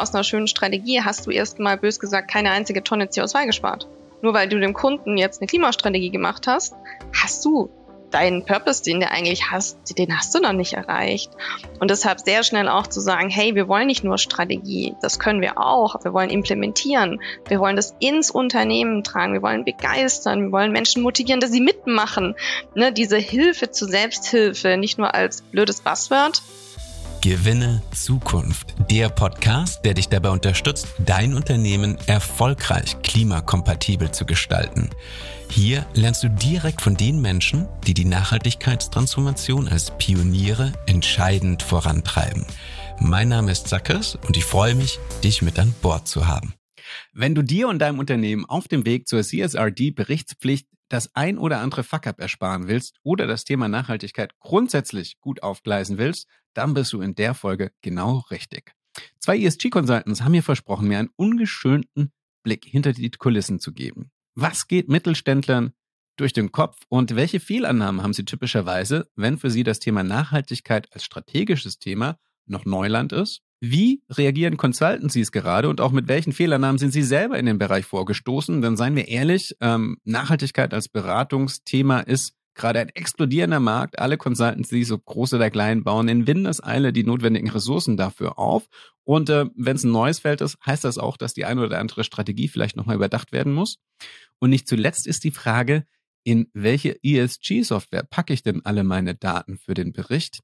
aus einer schönen Strategie hast du erstmal bös gesagt keine einzige Tonne CO2 gespart. Nur weil du dem Kunden jetzt eine Klimastrategie gemacht hast, hast du deinen Purpose, den du eigentlich hast, den hast du noch nicht erreicht. Und deshalb sehr schnell auch zu sagen, hey, wir wollen nicht nur Strategie, das können wir auch, wir wollen implementieren, wir wollen das ins Unternehmen tragen, wir wollen begeistern, wir wollen Menschen motivieren, dass sie mitmachen. Ne, diese Hilfe zur Selbsthilfe, nicht nur als blödes Buzzword, Gewinne Zukunft. Der Podcast, der dich dabei unterstützt, dein Unternehmen erfolgreich klimakompatibel zu gestalten. Hier lernst du direkt von den Menschen, die die Nachhaltigkeitstransformation als Pioniere entscheidend vorantreiben. Mein Name ist Zackers und ich freue mich, dich mit an Bord zu haben. Wenn du dir und deinem Unternehmen auf dem Weg zur CSRD-Berichtspflicht das ein oder andere Fuck-up ersparen willst oder das Thema Nachhaltigkeit grundsätzlich gut aufgleisen willst, dann bist du in der Folge genau richtig. Zwei ESG-Consultants haben mir versprochen, mir einen ungeschönten Blick hinter die Kulissen zu geben. Was geht Mittelständlern durch den Kopf und welche Fehlannahmen haben sie typischerweise, wenn für sie das Thema Nachhaltigkeit als strategisches Thema noch Neuland ist? Wie reagieren Consultancies gerade und auch mit welchen Fehlannahmen sind sie selber in den Bereich vorgestoßen? Denn seien wir ehrlich, ähm, Nachhaltigkeit als Beratungsthema ist gerade ein explodierender Markt. Alle Consultancies, so groß oder klein, bauen in Windeseile die notwendigen Ressourcen dafür auf. Und äh, wenn es ein neues Feld ist, heißt das auch, dass die eine oder andere Strategie vielleicht nochmal überdacht werden muss. Und nicht zuletzt ist die Frage, in welche ESG-Software packe ich denn alle meine Daten für den Bericht?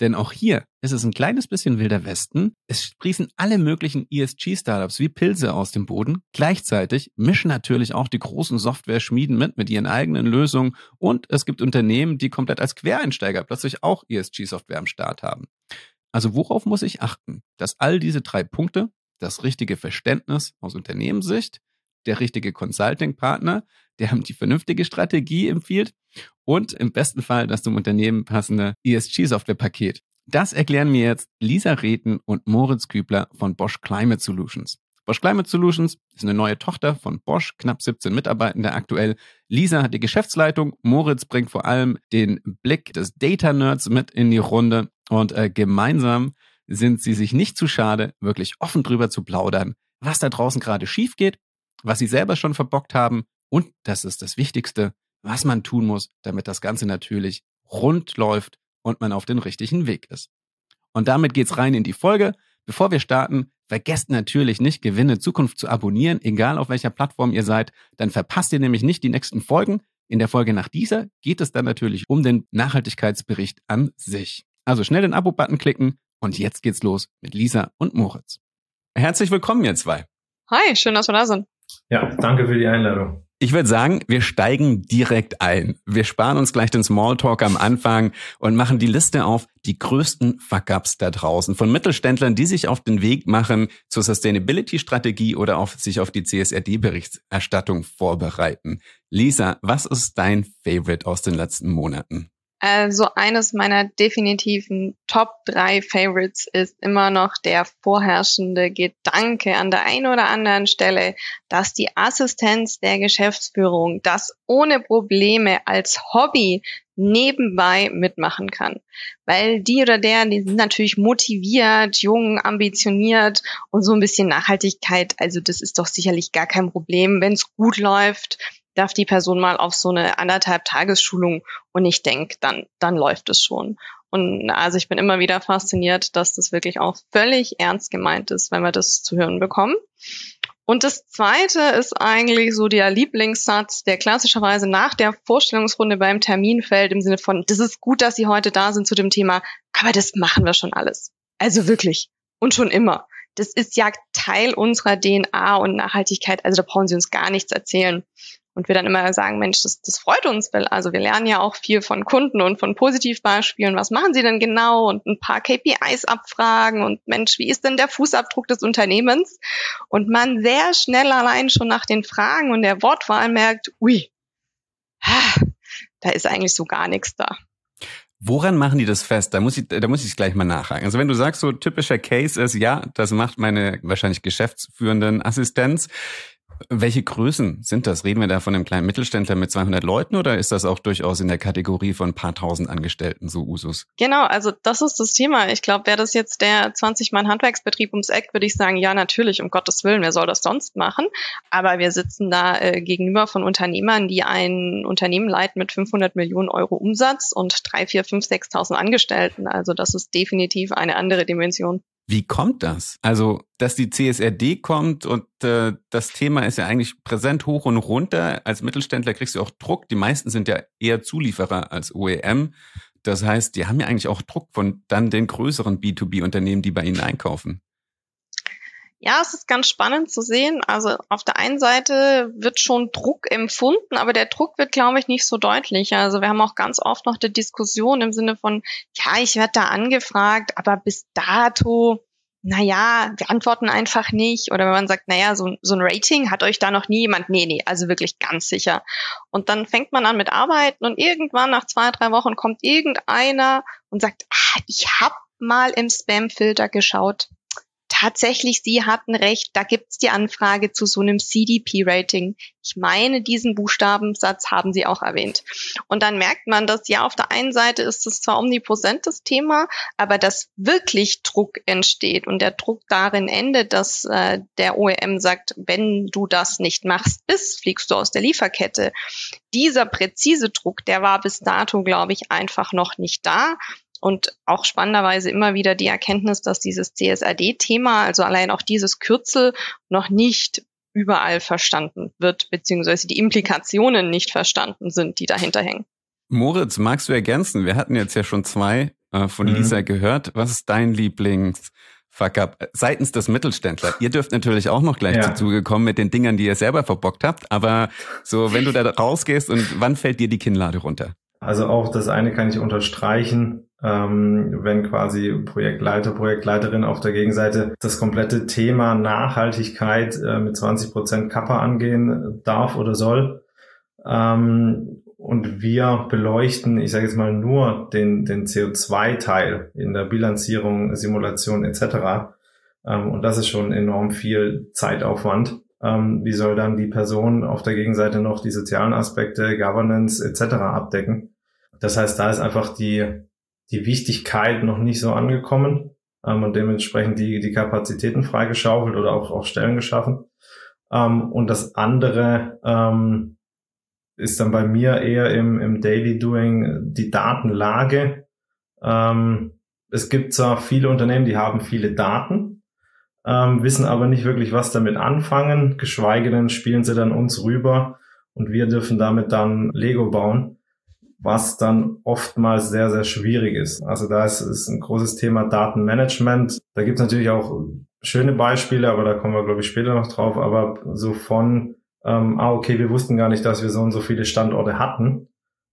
Denn auch hier ist es ein kleines bisschen wilder Westen. Es sprießen alle möglichen ESG-Startups wie Pilze aus dem Boden. Gleichzeitig mischen natürlich auch die großen Software-Schmieden mit, mit ihren eigenen Lösungen. Und es gibt Unternehmen, die komplett als Quereinsteiger plötzlich auch ESG-Software am Start haben. Also worauf muss ich achten? Dass all diese drei Punkte, das richtige Verständnis aus Unternehmenssicht, der richtige Consulting-Partner, der die vernünftige Strategie empfiehlt und im besten Fall das zum Unternehmen passende ESG-Software-Paket. Das erklären mir jetzt Lisa Reten und Moritz Kübler von Bosch Climate Solutions. Bosch Climate Solutions ist eine neue Tochter von Bosch, knapp 17 Mitarbeitende aktuell. Lisa hat die Geschäftsleitung, Moritz bringt vor allem den Blick des Data Nerds mit in die Runde und äh, gemeinsam sind sie sich nicht zu schade, wirklich offen drüber zu plaudern, was da draußen gerade schief geht was sie selber schon verbockt haben und, das ist das Wichtigste, was man tun muss, damit das Ganze natürlich rund läuft und man auf den richtigen Weg ist. Und damit geht's rein in die Folge. Bevor wir starten, vergesst natürlich nicht, Gewinne Zukunft zu abonnieren, egal auf welcher Plattform ihr seid. Dann verpasst ihr nämlich nicht die nächsten Folgen. In der Folge nach dieser geht es dann natürlich um den Nachhaltigkeitsbericht an sich. Also schnell den Abo-Button klicken und jetzt geht's los mit Lisa und Moritz. Herzlich willkommen, ihr zwei. Hi, schön, dass wir da sind. Ja, danke für die Einladung. Ich würde sagen, wir steigen direkt ein. Wir sparen uns gleich den Smalltalk am Anfang und machen die Liste auf die größten Fuck-ups da draußen von Mittelständlern, die sich auf den Weg machen zur Sustainability-Strategie oder auf sich auf die CSRD-Berichterstattung vorbereiten. Lisa, was ist dein Favorite aus den letzten Monaten? Also eines meiner definitiven Top 3 Favorites ist immer noch der vorherrschende Gedanke an der einen oder anderen Stelle, dass die Assistenz der Geschäftsführung das ohne Probleme als Hobby nebenbei mitmachen kann. Weil die oder der, die sind natürlich motiviert, jung, ambitioniert und so ein bisschen Nachhaltigkeit. Also das ist doch sicherlich gar kein Problem, wenn es gut läuft darf die Person mal auf so eine anderthalb Tagesschulung und ich denke, dann, dann läuft es schon. Und also ich bin immer wieder fasziniert, dass das wirklich auch völlig ernst gemeint ist, wenn wir das zu hören bekommen. Und das zweite ist eigentlich so der Lieblingssatz, der klassischerweise nach der Vorstellungsrunde beim Termin fällt, im Sinne von, das ist gut, dass Sie heute da sind zu dem Thema, aber das machen wir schon alles. Also wirklich. Und schon immer. Das ist ja Teil unserer DNA und Nachhaltigkeit. Also da brauchen Sie uns gar nichts erzählen. Und wir dann immer sagen, Mensch, das, das freut uns, weil also wir lernen ja auch viel von Kunden und von Positivbeispielen. Was machen sie denn genau? Und ein paar KPIs abfragen und Mensch, wie ist denn der Fußabdruck des Unternehmens? Und man sehr schnell allein schon nach den Fragen und der Wortwahl merkt, ui, da ist eigentlich so gar nichts da. Woran machen die das fest? Da muss ich, da muss ich gleich mal nachhaken. Also wenn du sagst, so typischer Case ist, ja, das macht meine wahrscheinlich geschäftsführenden Assistenz Welche Größen sind das? Reden wir da von einem kleinen Mittelständler mit 200 Leuten oder ist das auch durchaus in der Kategorie von ein paar tausend Angestellten so Usus? Genau, also das ist das Thema. Ich glaube, wäre das jetzt der 20-Mann-Handwerksbetrieb ums Eck, würde ich sagen, ja, natürlich, um Gottes Willen, wer soll das sonst machen? Aber wir sitzen da äh, gegenüber von Unternehmern, die ein Unternehmen leiten mit 500 Millionen Euro Umsatz und drei, vier, fünf, 6.000 Angestellten. Also das ist definitiv eine andere Dimension. Wie kommt das? Also, dass die CSRD kommt und äh, das Thema ist ja eigentlich präsent hoch und runter. Als Mittelständler kriegst du auch Druck. Die meisten sind ja eher Zulieferer als OEM. Das heißt, die haben ja eigentlich auch Druck von dann den größeren B2B-Unternehmen, die bei ihnen einkaufen. Ja, es ist ganz spannend zu sehen. Also auf der einen Seite wird schon Druck empfunden, aber der Druck wird, glaube ich, nicht so deutlich. Also wir haben auch ganz oft noch die Diskussion im Sinne von, ja, ich werde da angefragt, aber bis dato, naja, wir antworten einfach nicht. Oder wenn man sagt, naja, so, so ein Rating hat euch da noch nie jemand, nee, nee, also wirklich ganz sicher. Und dann fängt man an mit Arbeiten und irgendwann nach zwei, drei Wochen kommt irgendeiner und sagt, ah, ich habe mal im Spam-Filter geschaut tatsächlich, Sie hatten recht, da gibt's die Anfrage zu so einem CDP-Rating. Ich meine, diesen Buchstabensatz haben Sie auch erwähnt. Und dann merkt man, dass ja, auf der einen Seite ist es zwar omnipräsent das Thema, aber dass wirklich Druck entsteht und der Druck darin endet, dass äh, der OEM sagt, wenn du das nicht machst, bis fliegst du aus der Lieferkette. Dieser präzise Druck, der war bis dato, glaube ich, einfach noch nicht da. Und auch spannenderweise immer wieder die Erkenntnis, dass dieses CSRD-Thema, also allein auch dieses Kürzel, noch nicht überall verstanden wird, beziehungsweise die Implikationen nicht verstanden sind, die dahinter hängen. Moritz, magst du ergänzen? Wir hatten jetzt ja schon zwei äh, von mhm. Lisa gehört. Was ist dein Lieblings? Fuck up. Seitens des Mittelständlers. Ihr dürft natürlich auch noch gleich ja. zu Zuge kommen mit den Dingern, die ihr selber verbockt habt. Aber so, wenn du da rausgehst und wann fällt dir die Kinnlade runter? Also auch das eine kann ich unterstreichen ähm, wenn quasi Projektleiter, Projektleiterin auf der Gegenseite das komplette Thema Nachhaltigkeit äh, mit 20 Prozent Kappa angehen darf oder soll. Ähm, und wir beleuchten, ich sage jetzt mal nur den, den CO2-Teil in der Bilanzierung, Simulation etc. Ähm, und das ist schon enorm viel Zeitaufwand. Ähm, wie soll dann die Person auf der Gegenseite noch die sozialen Aspekte, Governance etc. abdecken? Das heißt, da ist einfach die, die Wichtigkeit noch nicht so angekommen ähm, und dementsprechend die, die Kapazitäten freigeschaufelt oder auch, auch Stellen geschaffen. Ähm, und das andere ähm, ist dann bei mir eher im, im Daily Doing die Datenlage. Ähm, es gibt zwar viele Unternehmen, die haben viele Daten, ähm, wissen aber nicht wirklich, was damit anfangen, geschweige denn spielen sie dann uns rüber und wir dürfen damit dann Lego bauen was dann oftmals sehr, sehr schwierig ist. Also da ist, ist ein großes Thema Datenmanagement. Da gibt es natürlich auch schöne Beispiele, aber da kommen wir, glaube ich, später noch drauf. Aber so von, ähm, ah, okay, wir wussten gar nicht, dass wir so und so viele Standorte hatten,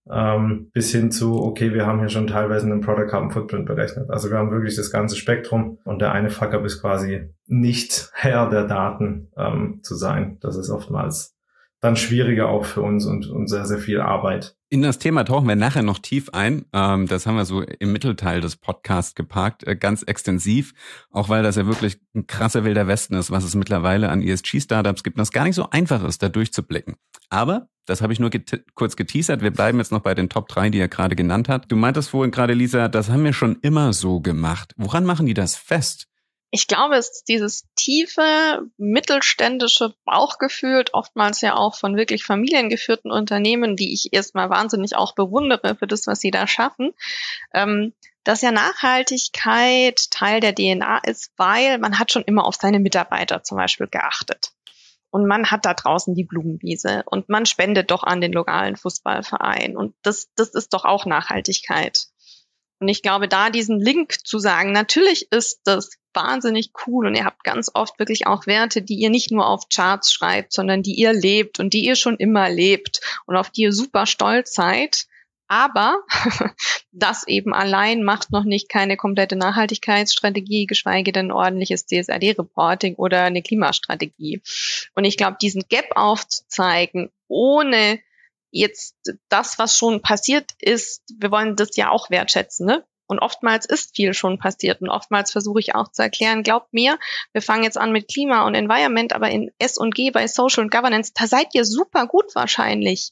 ähm, bis hin zu, okay, wir haben hier schon teilweise einen Product Carbon Footprint berechnet. Also wir haben wirklich das ganze Spektrum und der eine Fuck-up ist quasi nicht Herr der Daten ähm, zu sein. Das ist oftmals dann schwieriger auch für uns und, und sehr, sehr viel Arbeit. In das Thema tauchen wir nachher noch tief ein. Ähm, das haben wir so im Mittelteil des Podcasts geparkt, äh, ganz extensiv, auch weil das ja wirklich ein krasser wilder Westen ist, was es mittlerweile an ESG-Startups gibt, und das gar nicht so einfach ist, da durchzublicken. Aber das habe ich nur get kurz geteasert. Wir bleiben jetzt noch bei den Top 3, die er gerade genannt hat. Du meintest vorhin gerade, Lisa, das haben wir schon immer so gemacht. Woran machen die das fest? Ich glaube, es ist dieses tiefe, mittelständische Bauchgefühl, oftmals ja auch von wirklich familiengeführten Unternehmen, die ich erstmal wahnsinnig auch bewundere für das, was sie da schaffen, ähm, dass ja Nachhaltigkeit Teil der DNA ist, weil man hat schon immer auf seine Mitarbeiter zum Beispiel geachtet. Und man hat da draußen die Blumenwiese und man spendet doch an den lokalen Fußballverein. Und das, das ist doch auch Nachhaltigkeit. Und ich glaube, da diesen Link zu sagen, natürlich ist das wahnsinnig cool und ihr habt ganz oft wirklich auch Werte, die ihr nicht nur auf Charts schreibt, sondern die ihr lebt und die ihr schon immer lebt und auf die ihr super stolz seid. Aber das eben allein macht noch nicht keine komplette Nachhaltigkeitsstrategie, geschweige denn ordentliches CSRD-Reporting oder eine Klimastrategie. Und ich glaube, diesen Gap aufzuzeigen, ohne jetzt das, was schon passiert ist, wir wollen das ja auch wertschätzen, ne? Und oftmals ist viel schon passiert. Und oftmals versuche ich auch zu erklären, glaubt mir, wir fangen jetzt an mit Klima und Environment, aber in S und G bei Social und Governance, da seid ihr super gut wahrscheinlich,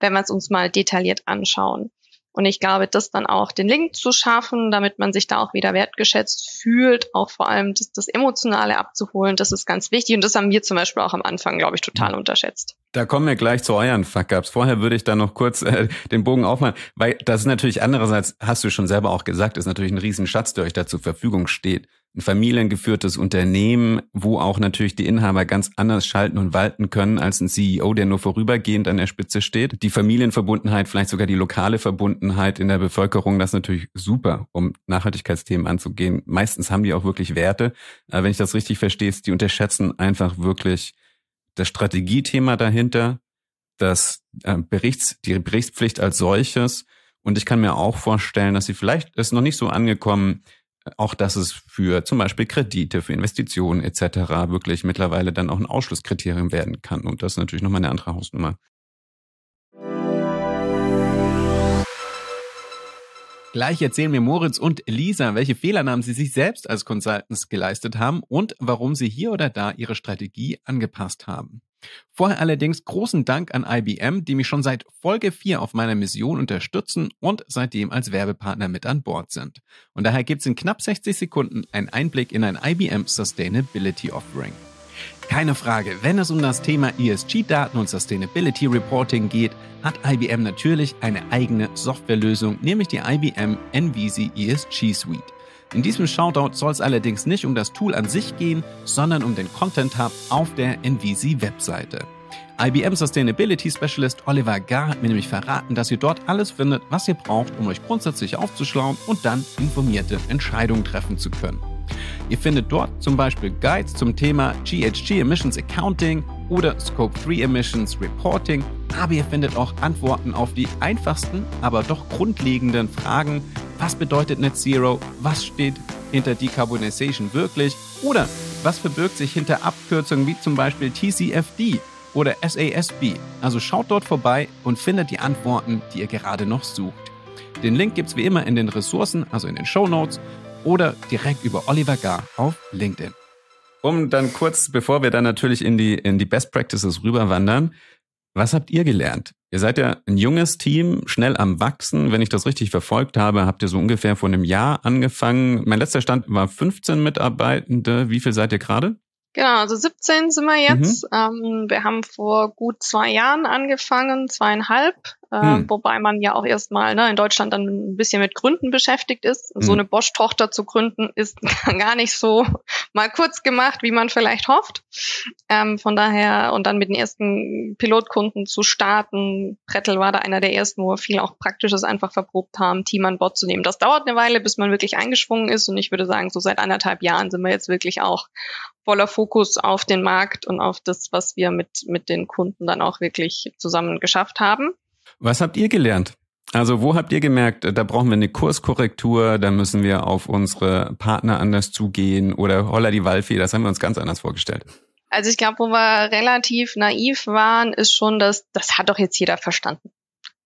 wenn wir es uns mal detailliert anschauen. Und ich glaube, das dann auch den Link zu schaffen, damit man sich da auch wieder wertgeschätzt fühlt, auch vor allem das, das Emotionale abzuholen, das ist ganz wichtig. Und das haben wir zum Beispiel auch am Anfang, glaube ich, total mhm. unterschätzt. Da kommen wir gleich zu euren Fuck-Ups. Vorher würde ich da noch kurz äh, den Bogen aufmachen, weil das ist natürlich andererseits, hast du schon selber auch gesagt, ist natürlich ein Riesenschatz, der euch da zur Verfügung steht ein familiengeführtes Unternehmen, wo auch natürlich die Inhaber ganz anders schalten und walten können als ein CEO, der nur vorübergehend an der Spitze steht. Die Familienverbundenheit, vielleicht sogar die lokale Verbundenheit in der Bevölkerung, das ist natürlich super, um Nachhaltigkeitsthemen anzugehen. Meistens haben die auch wirklich Werte. Aber wenn ich das richtig verstehe, die unterschätzen einfach wirklich das Strategiethema dahinter, das äh, Berichts, die Berichtspflicht als solches. Und ich kann mir auch vorstellen, dass sie vielleicht ist noch nicht so angekommen, auch dass es für zum Beispiel Kredite, für Investitionen etc. wirklich mittlerweile dann auch ein Ausschlusskriterium werden kann. Und das ist natürlich nochmal eine andere Hausnummer. Gleich erzählen mir Moritz und Lisa, welche Fehlernamen sie sich selbst als Consultants geleistet haben und warum sie hier oder da ihre Strategie angepasst haben. Vorher allerdings großen Dank an IBM, die mich schon seit Folge 4 auf meiner Mission unterstützen und seitdem als Werbepartner mit an Bord sind. Und daher gibt's in knapp 60 Sekunden einen Einblick in ein IBM Sustainability Offering. Keine Frage, wenn es um das Thema ESG-Daten und Sustainability Reporting geht, hat IBM natürlich eine eigene Softwarelösung, nämlich die IBM NVISI ESG Suite. In diesem Shoutout soll es allerdings nicht um das Tool an sich gehen, sondern um den Content Hub auf der NVC-Webseite. IBM Sustainability Specialist Oliver Gar hat mir nämlich verraten, dass ihr dort alles findet, was ihr braucht, um euch grundsätzlich aufzuschlauen und dann informierte Entscheidungen treffen zu können. Ihr findet dort zum Beispiel Guides zum Thema GHG Emissions Accounting oder Scope 3 Emissions Reporting, aber ihr findet auch Antworten auf die einfachsten, aber doch grundlegenden Fragen, was bedeutet Net Zero, was steht hinter Decarbonization wirklich oder was verbirgt sich hinter Abkürzungen wie zum Beispiel TCFD oder SASB. Also schaut dort vorbei und findet die Antworten, die ihr gerade noch sucht. Den Link gibt es wie immer in den Ressourcen, also in den Show Notes oder direkt über Oliver Gar auf LinkedIn. Um dann kurz, bevor wir dann natürlich in die, in die Best Practices rüberwandern, was habt ihr gelernt? Ihr seid ja ein junges Team, schnell am Wachsen. Wenn ich das richtig verfolgt habe, habt ihr so ungefähr vor einem Jahr angefangen. Mein letzter Stand war 15 Mitarbeitende. Wie viel seid ihr gerade? Genau, also 17 sind wir jetzt. Mhm. Ähm, wir haben vor gut zwei Jahren angefangen, zweieinhalb, äh, mhm. wobei man ja auch erstmal ne, in Deutschland dann ein bisschen mit Gründen beschäftigt ist. Mhm. So eine Bosch-Tochter zu gründen ist gar nicht so mal kurz gemacht, wie man vielleicht hofft. Ähm, von daher und dann mit den ersten Pilotkunden zu starten. Prettel war da einer der ersten, wo wir viel auch Praktisches einfach verprobt haben, Team an Bord zu nehmen. Das dauert eine Weile, bis man wirklich eingeschwungen ist und ich würde sagen, so seit anderthalb Jahren sind wir jetzt wirklich auch voller Fokus auf den Markt und auf das, was wir mit, mit den Kunden dann auch wirklich zusammen geschafft haben. Was habt ihr gelernt? Also wo habt ihr gemerkt, da brauchen wir eine Kurskorrektur, da müssen wir auf unsere Partner anders zugehen oder holla die Waldfee, das haben wir uns ganz anders vorgestellt. Also ich glaube, wo wir relativ naiv waren, ist schon, dass das hat doch jetzt jeder verstanden.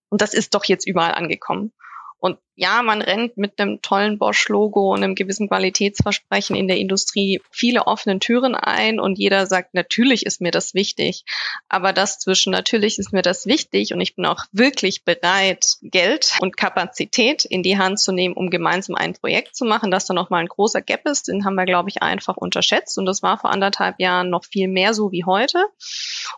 Und das ist doch jetzt überall angekommen. Und ja, man rennt mit einem tollen Bosch-Logo und einem gewissen Qualitätsversprechen in der Industrie viele offenen Türen ein und jeder sagt, natürlich ist mir das wichtig. Aber das zwischen natürlich ist mir das wichtig und ich bin auch wirklich bereit, Geld und Kapazität in die Hand zu nehmen, um gemeinsam ein Projekt zu machen, dass da nochmal ein großer Gap ist, den haben wir, glaube ich, einfach unterschätzt. Und das war vor anderthalb Jahren noch viel mehr so wie heute.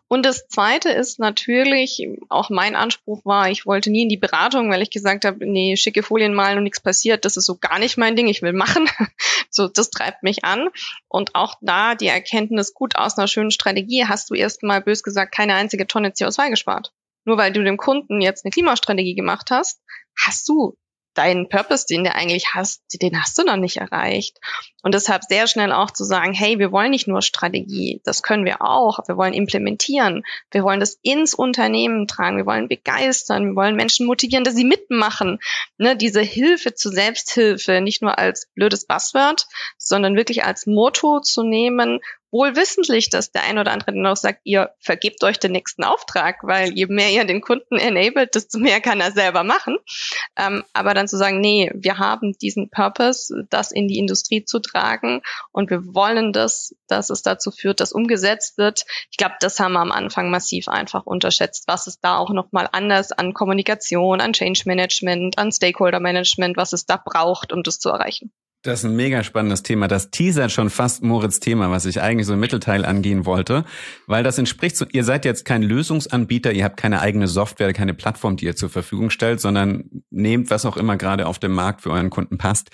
Und das Zweite ist natürlich, auch mein Anspruch war, ich wollte nie in die Beratung, weil ich gesagt habe, nee, schicke Folien malen und nichts passiert, das ist so gar nicht mein Ding, ich will machen. so, das treibt mich an. Und auch da die Erkenntnis, gut, aus einer schönen Strategie hast du erstmal bös gesagt keine einzige Tonne CO2 gespart. Nur weil du dem Kunden jetzt eine Klimastrategie gemacht hast, hast du deinen Purpose, den du eigentlich hast, den hast du noch nicht erreicht. Und deshalb sehr schnell auch zu sagen, hey, wir wollen nicht nur Strategie, das können wir auch, wir wollen implementieren, wir wollen das ins Unternehmen tragen, wir wollen begeistern, wir wollen Menschen motivieren, dass sie mitmachen. Ne, diese Hilfe zur Selbsthilfe nicht nur als blödes Buzzword, sondern wirklich als Motto zu nehmen wohl wissentlich, dass der ein oder andere noch sagt, ihr vergebt euch den nächsten Auftrag, weil je mehr ihr den Kunden enabled, desto mehr kann er selber machen. Ähm, aber dann zu sagen, nee, wir haben diesen Purpose, das in die Industrie zu tragen und wir wollen das, dass es dazu führt, dass umgesetzt wird. Ich glaube, das haben wir am Anfang massiv einfach unterschätzt, was es da auch nochmal anders an Kommunikation, an Change Management, an Stakeholder Management, was es da braucht, um das zu erreichen. Das ist ein mega spannendes Thema. Das teasert schon fast Moritz Thema, was ich eigentlich so im Mittelteil angehen wollte, weil das entspricht so, ihr seid jetzt kein Lösungsanbieter, ihr habt keine eigene Software, keine Plattform, die ihr zur Verfügung stellt, sondern nehmt, was auch immer gerade auf dem Markt für euren Kunden passt.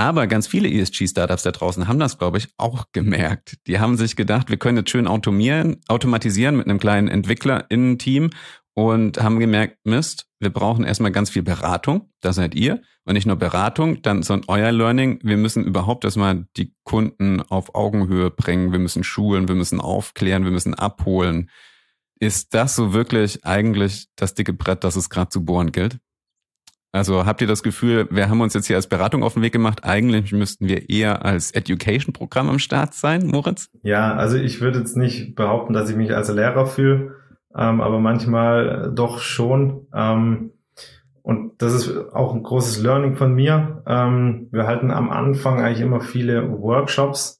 Aber ganz viele ESG-Startups da draußen haben das, glaube ich, auch gemerkt. Die haben sich gedacht, wir können jetzt schön automieren, automatisieren mit einem kleinen Entwickler-Innen-Team und haben gemerkt, Mist, wir brauchen erstmal ganz viel Beratung, da seid ihr. Und nicht nur Beratung, dann so ein euer Learning. Wir müssen überhaupt erstmal die Kunden auf Augenhöhe bringen. Wir müssen schulen, wir müssen aufklären, wir müssen abholen. Ist das so wirklich eigentlich das dicke Brett, das es gerade zu bohren gilt? Also habt ihr das Gefühl, wir haben uns jetzt hier als Beratung auf den Weg gemacht, eigentlich müssten wir eher als Education-Programm am Start sein, Moritz? Ja, also ich würde jetzt nicht behaupten, dass ich mich als Lehrer fühle ähm, aber manchmal doch schon. Ähm, und das ist auch ein großes Learning von mir. Ähm, wir halten am Anfang eigentlich immer viele Workshops,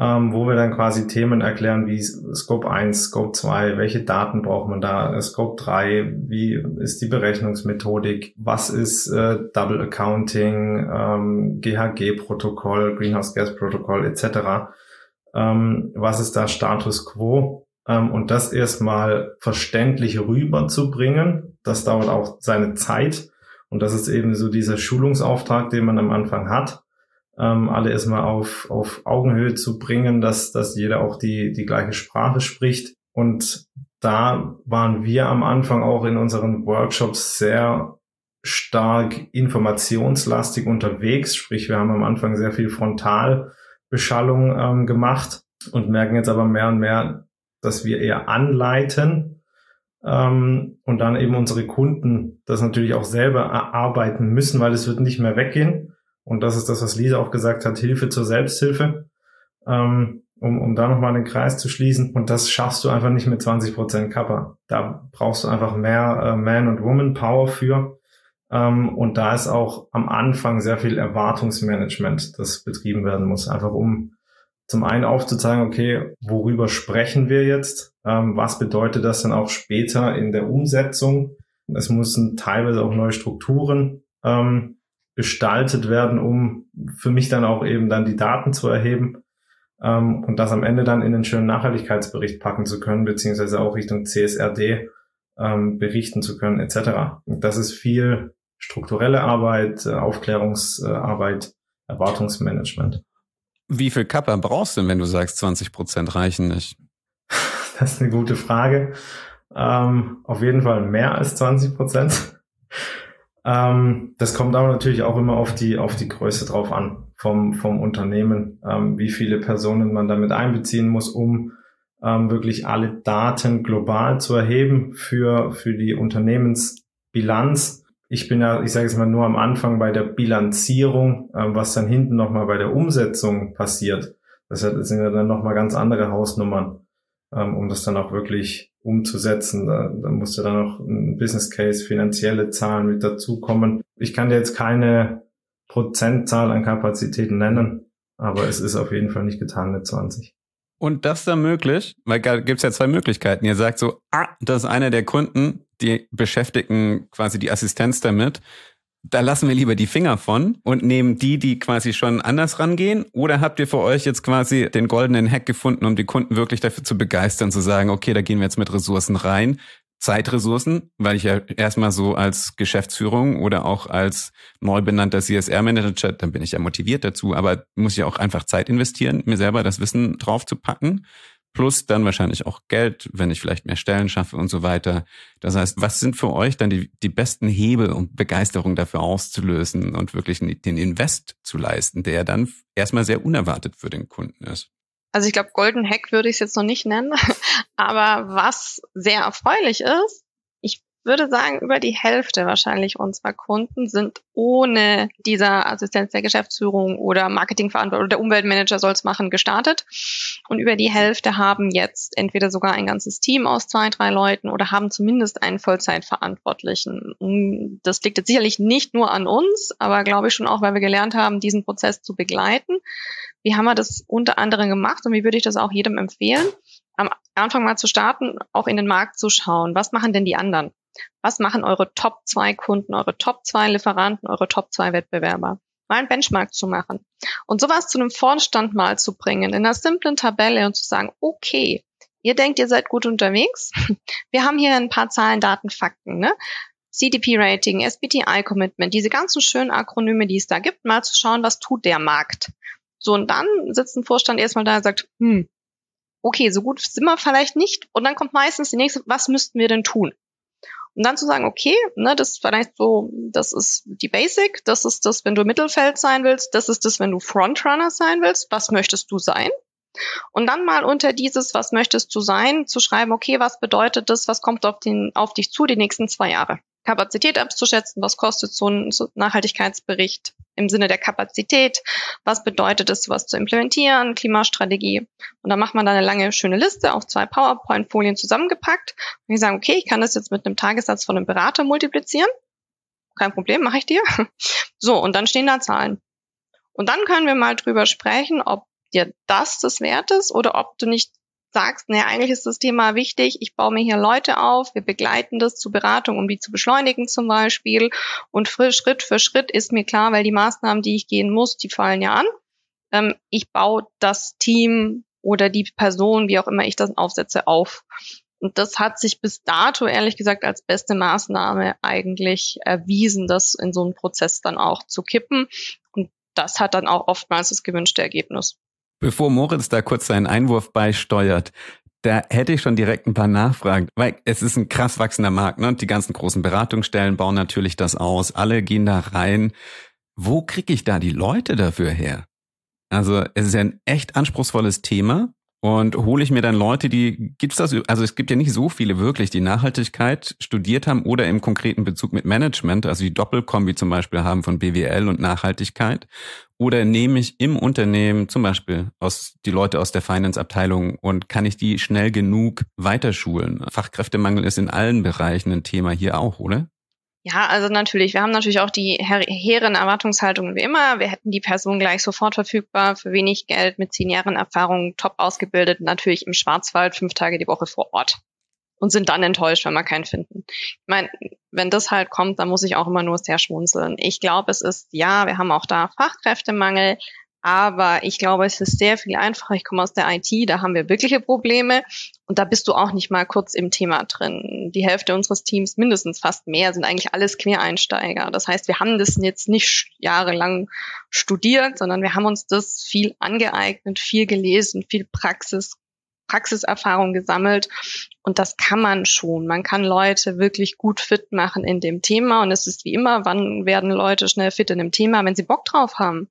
ähm, wo wir dann quasi Themen erklären wie Scope 1, Scope 2, welche Daten braucht man da, Scope 3, wie ist die Berechnungsmethodik, was ist äh, Double Accounting, ähm, GHG-Protokoll, Greenhouse Gas Protokoll etc. Ähm, was ist da Status Quo? ähm, und das erstmal verständlich rüberzubringen, das dauert auch seine Zeit. Und das ist eben so dieser Schulungsauftrag, den man am Anfang hat, ähm, alle erstmal auf, auf Augenhöhe zu bringen, dass, dass jeder auch die, die gleiche Sprache spricht. Und da waren wir am Anfang auch in unseren Workshops sehr stark informationslastig unterwegs. Sprich, wir haben am Anfang sehr viel Frontalbeschallung ähm, gemacht und merken jetzt aber mehr und mehr, dass wir eher anleiten ähm, und dann eben unsere Kunden das natürlich auch selber erarbeiten müssen, weil es wird nicht mehr weggehen. Und das ist das, was Lisa auch gesagt hat, Hilfe zur Selbsthilfe, ähm, um, um da nochmal den Kreis zu schließen. Und das schaffst du einfach nicht mit 20 Prozent Kappa. Da brauchst du einfach mehr äh, Man- und Woman-Power für. Ähm, und da ist auch am Anfang sehr viel Erwartungsmanagement, das betrieben werden muss, einfach um zum einen aufzuzeigen, okay, worüber sprechen wir jetzt? Ähm, was bedeutet das dann auch später in der Umsetzung? Es müssen teilweise auch neue Strukturen ähm, gestaltet werden, um für mich dann auch eben dann die Daten zu erheben ähm, und das am Ende dann in einen schönen Nachhaltigkeitsbericht packen zu können, beziehungsweise auch Richtung CSRD ähm, berichten zu können, etc. Und das ist viel strukturelle Arbeit, äh, Aufklärungsarbeit, Erwartungsmanagement. Wie viel Kappa brauchst du denn, wenn du sagst, 20 Prozent reichen nicht? Das ist eine gute Frage. Ähm, auf jeden Fall mehr als 20 Prozent. Ähm, das kommt aber natürlich auch immer auf die, auf die Größe drauf an vom, vom Unternehmen, ähm, wie viele Personen man damit einbeziehen muss, um ähm, wirklich alle Daten global zu erheben für, für die Unternehmensbilanz ich bin ja, ich sage es mal, nur am Anfang bei der Bilanzierung, ähm, was dann hinten nochmal bei der Umsetzung passiert. Das sind ja dann nochmal ganz andere Hausnummern, ähm, um das dann auch wirklich umzusetzen. Da, da muss ja dann auch ein Business Case, finanzielle Zahlen mit dazukommen. Ich kann dir jetzt keine Prozentzahl an Kapazitäten nennen, aber es ist auf jeden Fall nicht getan mit 20. Und das ist dann möglich, weil da gibt's ja zwei Möglichkeiten. Ihr sagt so, ah, das ist einer der Kunden, die beschäftigen quasi die Assistenz damit. Da lassen wir lieber die Finger von und nehmen die, die quasi schon anders rangehen. Oder habt ihr für euch jetzt quasi den goldenen Hack gefunden, um die Kunden wirklich dafür zu begeistern, zu sagen, okay, da gehen wir jetzt mit Ressourcen rein. Zeitressourcen, weil ich ja erstmal so als Geschäftsführung oder auch als neu benannter CSR-Manager, dann bin ich ja motiviert dazu, aber muss ja auch einfach Zeit investieren, mir selber das Wissen drauf zu packen. Plus dann wahrscheinlich auch Geld, wenn ich vielleicht mehr Stellen schaffe und so weiter. Das heißt, was sind für euch dann die, die besten Hebel, um Begeisterung dafür auszulösen und wirklich den Invest zu leisten, der dann erstmal sehr unerwartet für den Kunden ist? Also ich glaube, Golden Hack würde ich es jetzt noch nicht nennen, aber was sehr erfreulich ist, würde sagen, über die Hälfte wahrscheinlich unserer Kunden sind ohne dieser Assistenz der Geschäftsführung oder Marketingverantwortung oder der Umweltmanager soll es machen, gestartet. Und über die Hälfte haben jetzt entweder sogar ein ganzes Team aus zwei, drei Leuten oder haben zumindest einen Vollzeitverantwortlichen. Das liegt jetzt sicherlich nicht nur an uns, aber glaube ich schon auch, weil wir gelernt haben, diesen Prozess zu begleiten. Wie haben wir das unter anderem gemacht und wie würde ich das auch jedem empfehlen? Am Anfang mal zu starten, auch in den Markt zu schauen. Was machen denn die anderen? Was machen eure Top 2 Kunden, eure Top 2 Lieferanten, eure Top 2 Wettbewerber? Mal einen Benchmark zu machen. Und sowas zu einem Vorstand mal zu bringen, in einer simplen Tabelle und zu sagen, okay, ihr denkt, ihr seid gut unterwegs. Wir haben hier ein paar Zahlen, Daten, Fakten, ne? CDP-Rating, SBTI-Commitment, diese ganzen schönen Akronyme, die es da gibt, mal zu schauen, was tut der Markt. So, und dann sitzt ein Vorstand erstmal da und sagt, hm, okay, so gut sind wir vielleicht nicht. Und dann kommt meistens die nächste, was müssten wir denn tun? Und dann zu sagen, okay, ne, das ist vielleicht so, das ist die Basic, das ist das, wenn du Mittelfeld sein willst, das ist das, wenn du Frontrunner sein willst, was möchtest du sein? Und dann mal unter dieses, was möchtest du sein, zu schreiben, okay, was bedeutet das, was kommt auf, den, auf dich zu die nächsten zwei Jahre? Kapazität abzuschätzen, was kostet so ein Nachhaltigkeitsbericht im Sinne der Kapazität, was bedeutet es, was zu implementieren, Klimastrategie. Und da macht man dann eine lange, schöne Liste auf zwei PowerPoint-Folien zusammengepackt. Und ich sage, okay, ich kann das jetzt mit einem Tagessatz von einem Berater multiplizieren. Kein Problem, mache ich dir. So, und dann stehen da Zahlen. Und dann können wir mal drüber sprechen, ob dir das das wert ist oder ob du nicht sagst, naja, eigentlich ist das Thema wichtig, ich baue mir hier Leute auf, wir begleiten das zur Beratung, um die zu beschleunigen zum Beispiel. Und Schritt für Schritt ist mir klar, weil die Maßnahmen, die ich gehen muss, die fallen ja an. Ähm, ich baue das Team oder die Person, wie auch immer ich das aufsetze, auf. Und das hat sich bis dato, ehrlich gesagt, als beste Maßnahme eigentlich erwiesen, das in so einen Prozess dann auch zu kippen. Und das hat dann auch oftmals das gewünschte Ergebnis. Bevor Moritz da kurz seinen Einwurf beisteuert, da hätte ich schon direkt ein paar Nachfragen, weil es ist ein krass wachsender Markt, ne? Und die ganzen großen Beratungsstellen bauen natürlich das aus. Alle gehen da rein. Wo kriege ich da die Leute dafür her? Also es ist ja ein echt anspruchsvolles Thema. Und hole ich mir dann Leute, die, gibt's das, also es gibt ja nicht so viele wirklich, die Nachhaltigkeit studiert haben oder im konkreten Bezug mit Management, also die Doppelkombi zum Beispiel haben von BWL und Nachhaltigkeit. Oder nehme ich im Unternehmen zum Beispiel aus, die Leute aus der Finance-Abteilung und kann ich die schnell genug weiterschulen? Fachkräftemangel ist in allen Bereichen ein Thema hier auch, oder? Ja, also natürlich. Wir haben natürlich auch die hehren Erwartungshaltungen wie immer. Wir hätten die Person gleich sofort verfügbar, für wenig Geld, mit zehn Jahren Erfahrung, top ausgebildet, natürlich im Schwarzwald, fünf Tage die Woche vor Ort. Und sind dann enttäuscht, wenn wir keinen finden. Ich meine, wenn das halt kommt, dann muss ich auch immer nur sehr schmunzeln. Ich glaube, es ist, ja, wir haben auch da Fachkräftemangel, aber ich glaube, es ist sehr viel einfacher. Ich komme aus der IT, da haben wir wirkliche Probleme. Und da bist du auch nicht mal kurz im Thema drin. Die Hälfte unseres Teams, mindestens fast mehr, sind eigentlich alles Quereinsteiger. Das heißt, wir haben das jetzt nicht jahrelang studiert, sondern wir haben uns das viel angeeignet, viel gelesen, viel Praxis, Praxiserfahrung gesammelt. Und das kann man schon. Man kann Leute wirklich gut fit machen in dem Thema. Und es ist wie immer, wann werden Leute schnell fit in dem Thema, wenn sie Bock drauf haben.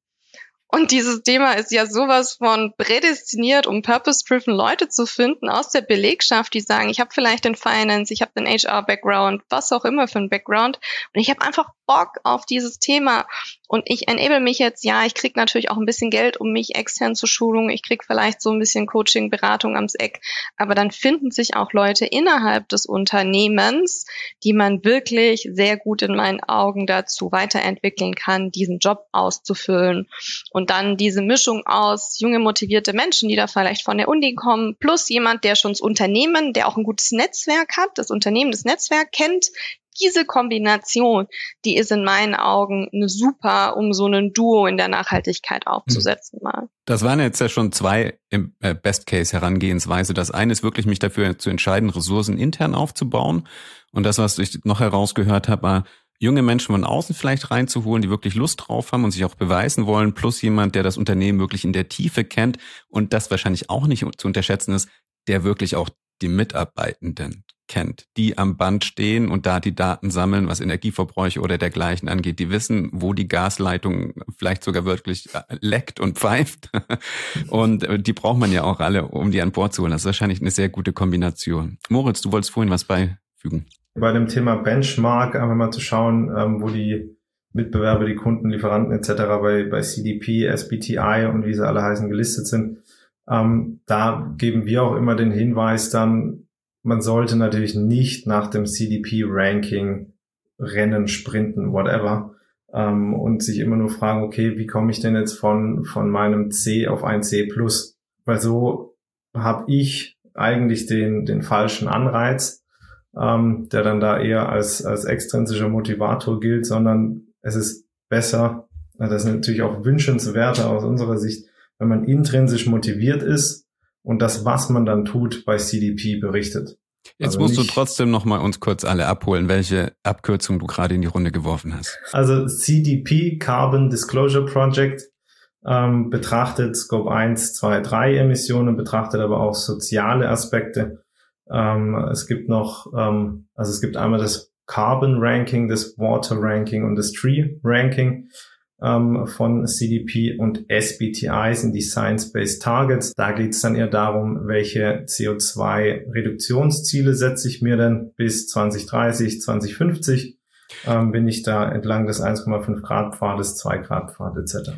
Und dieses Thema ist ja sowas von prädestiniert, um purpose-driven Leute zu finden aus der Belegschaft, die sagen, ich habe vielleicht den Finance, ich habe den HR-Background, was auch immer für ein Background. Und ich habe einfach Bock auf dieses Thema. Und ich enable mich jetzt, ja, ich krieg natürlich auch ein bisschen Geld, um mich extern zu schulen. Ich krieg vielleicht so ein bisschen Coaching, Beratung ans Eck. Aber dann finden sich auch Leute innerhalb des Unternehmens, die man wirklich sehr gut in meinen Augen dazu weiterentwickeln kann, diesen Job auszufüllen. Und dann diese Mischung aus junge, motivierte Menschen, die da vielleicht von der Uni kommen, plus jemand, der schon das Unternehmen, der auch ein gutes Netzwerk hat, das Unternehmen, das Netzwerk kennt, diese Kombination, die ist in meinen Augen eine super, um so einen Duo in der Nachhaltigkeit aufzusetzen mal. Das waren jetzt ja schon zwei im äh, Best Case Herangehensweise. Das eine ist wirklich mich dafür zu entscheiden, Ressourcen intern aufzubauen. Und das, was ich noch herausgehört habe, war, junge Menschen von außen vielleicht reinzuholen, die wirklich Lust drauf haben und sich auch beweisen wollen, plus jemand, der das Unternehmen wirklich in der Tiefe kennt und das wahrscheinlich auch nicht zu unterschätzen ist, der wirklich auch die Mitarbeitenden kennt, die am Band stehen und da die Daten sammeln, was Energieverbräuche oder dergleichen angeht. Die wissen, wo die Gasleitung vielleicht sogar wirklich äh, leckt und pfeift. Und äh, die braucht man ja auch alle, um die an Bord zu holen. Das ist wahrscheinlich eine sehr gute Kombination. Moritz, du wolltest vorhin was beifügen. Bei dem Thema Benchmark einfach mal zu schauen, ähm, wo die Mitbewerber, die Kunden, Lieferanten etc. bei, bei CDP, SBTI und wie sie alle heißen gelistet sind. Ähm, da geben wir auch immer den Hinweis dann, man sollte natürlich nicht nach dem CDP-Ranking rennen, sprinten, whatever, ähm, und sich immer nur fragen, okay, wie komme ich denn jetzt von, von meinem C auf ein C plus? Weil so habe ich eigentlich den, den falschen Anreiz, ähm, der dann da eher als, als extrinsischer Motivator gilt, sondern es ist besser, das ist natürlich auch wünschenswerter aus unserer Sicht, wenn man intrinsisch motiviert ist und das, was man dann tut, bei CDP berichtet. Jetzt also musst du trotzdem noch mal uns kurz alle abholen, welche Abkürzung du gerade in die Runde geworfen hast. Also CDP, Carbon Disclosure Project, ähm, betrachtet Scope 1, 2, 3 Emissionen, betrachtet aber auch soziale Aspekte. Ähm, es gibt noch, ähm, also es gibt einmal das Carbon Ranking, das Water Ranking und das Tree Ranking ähm, von CDP und SBTI sind die Science-Based Targets. Da geht es dann eher darum, welche CO2-Reduktionsziele setze ich mir denn bis 2030, 2050. Ähm, bin ich da entlang des 1,5 Grad Pfades, 2 Grad Pfad etc.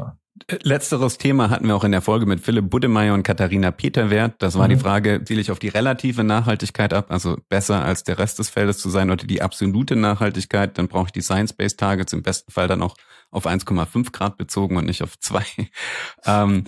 Letzteres Thema hatten wir auch in der Folge mit Philipp Buddemeyer und Katharina Peterwert. Das war mhm. die Frage, ziele ich auf die relative Nachhaltigkeit ab, also besser als der Rest des Feldes zu sein oder die absolute Nachhaltigkeit, dann brauche ich die Science-Based Targets im besten Fall dann auch auf 1,5 Grad bezogen und nicht auf zwei. Ähm,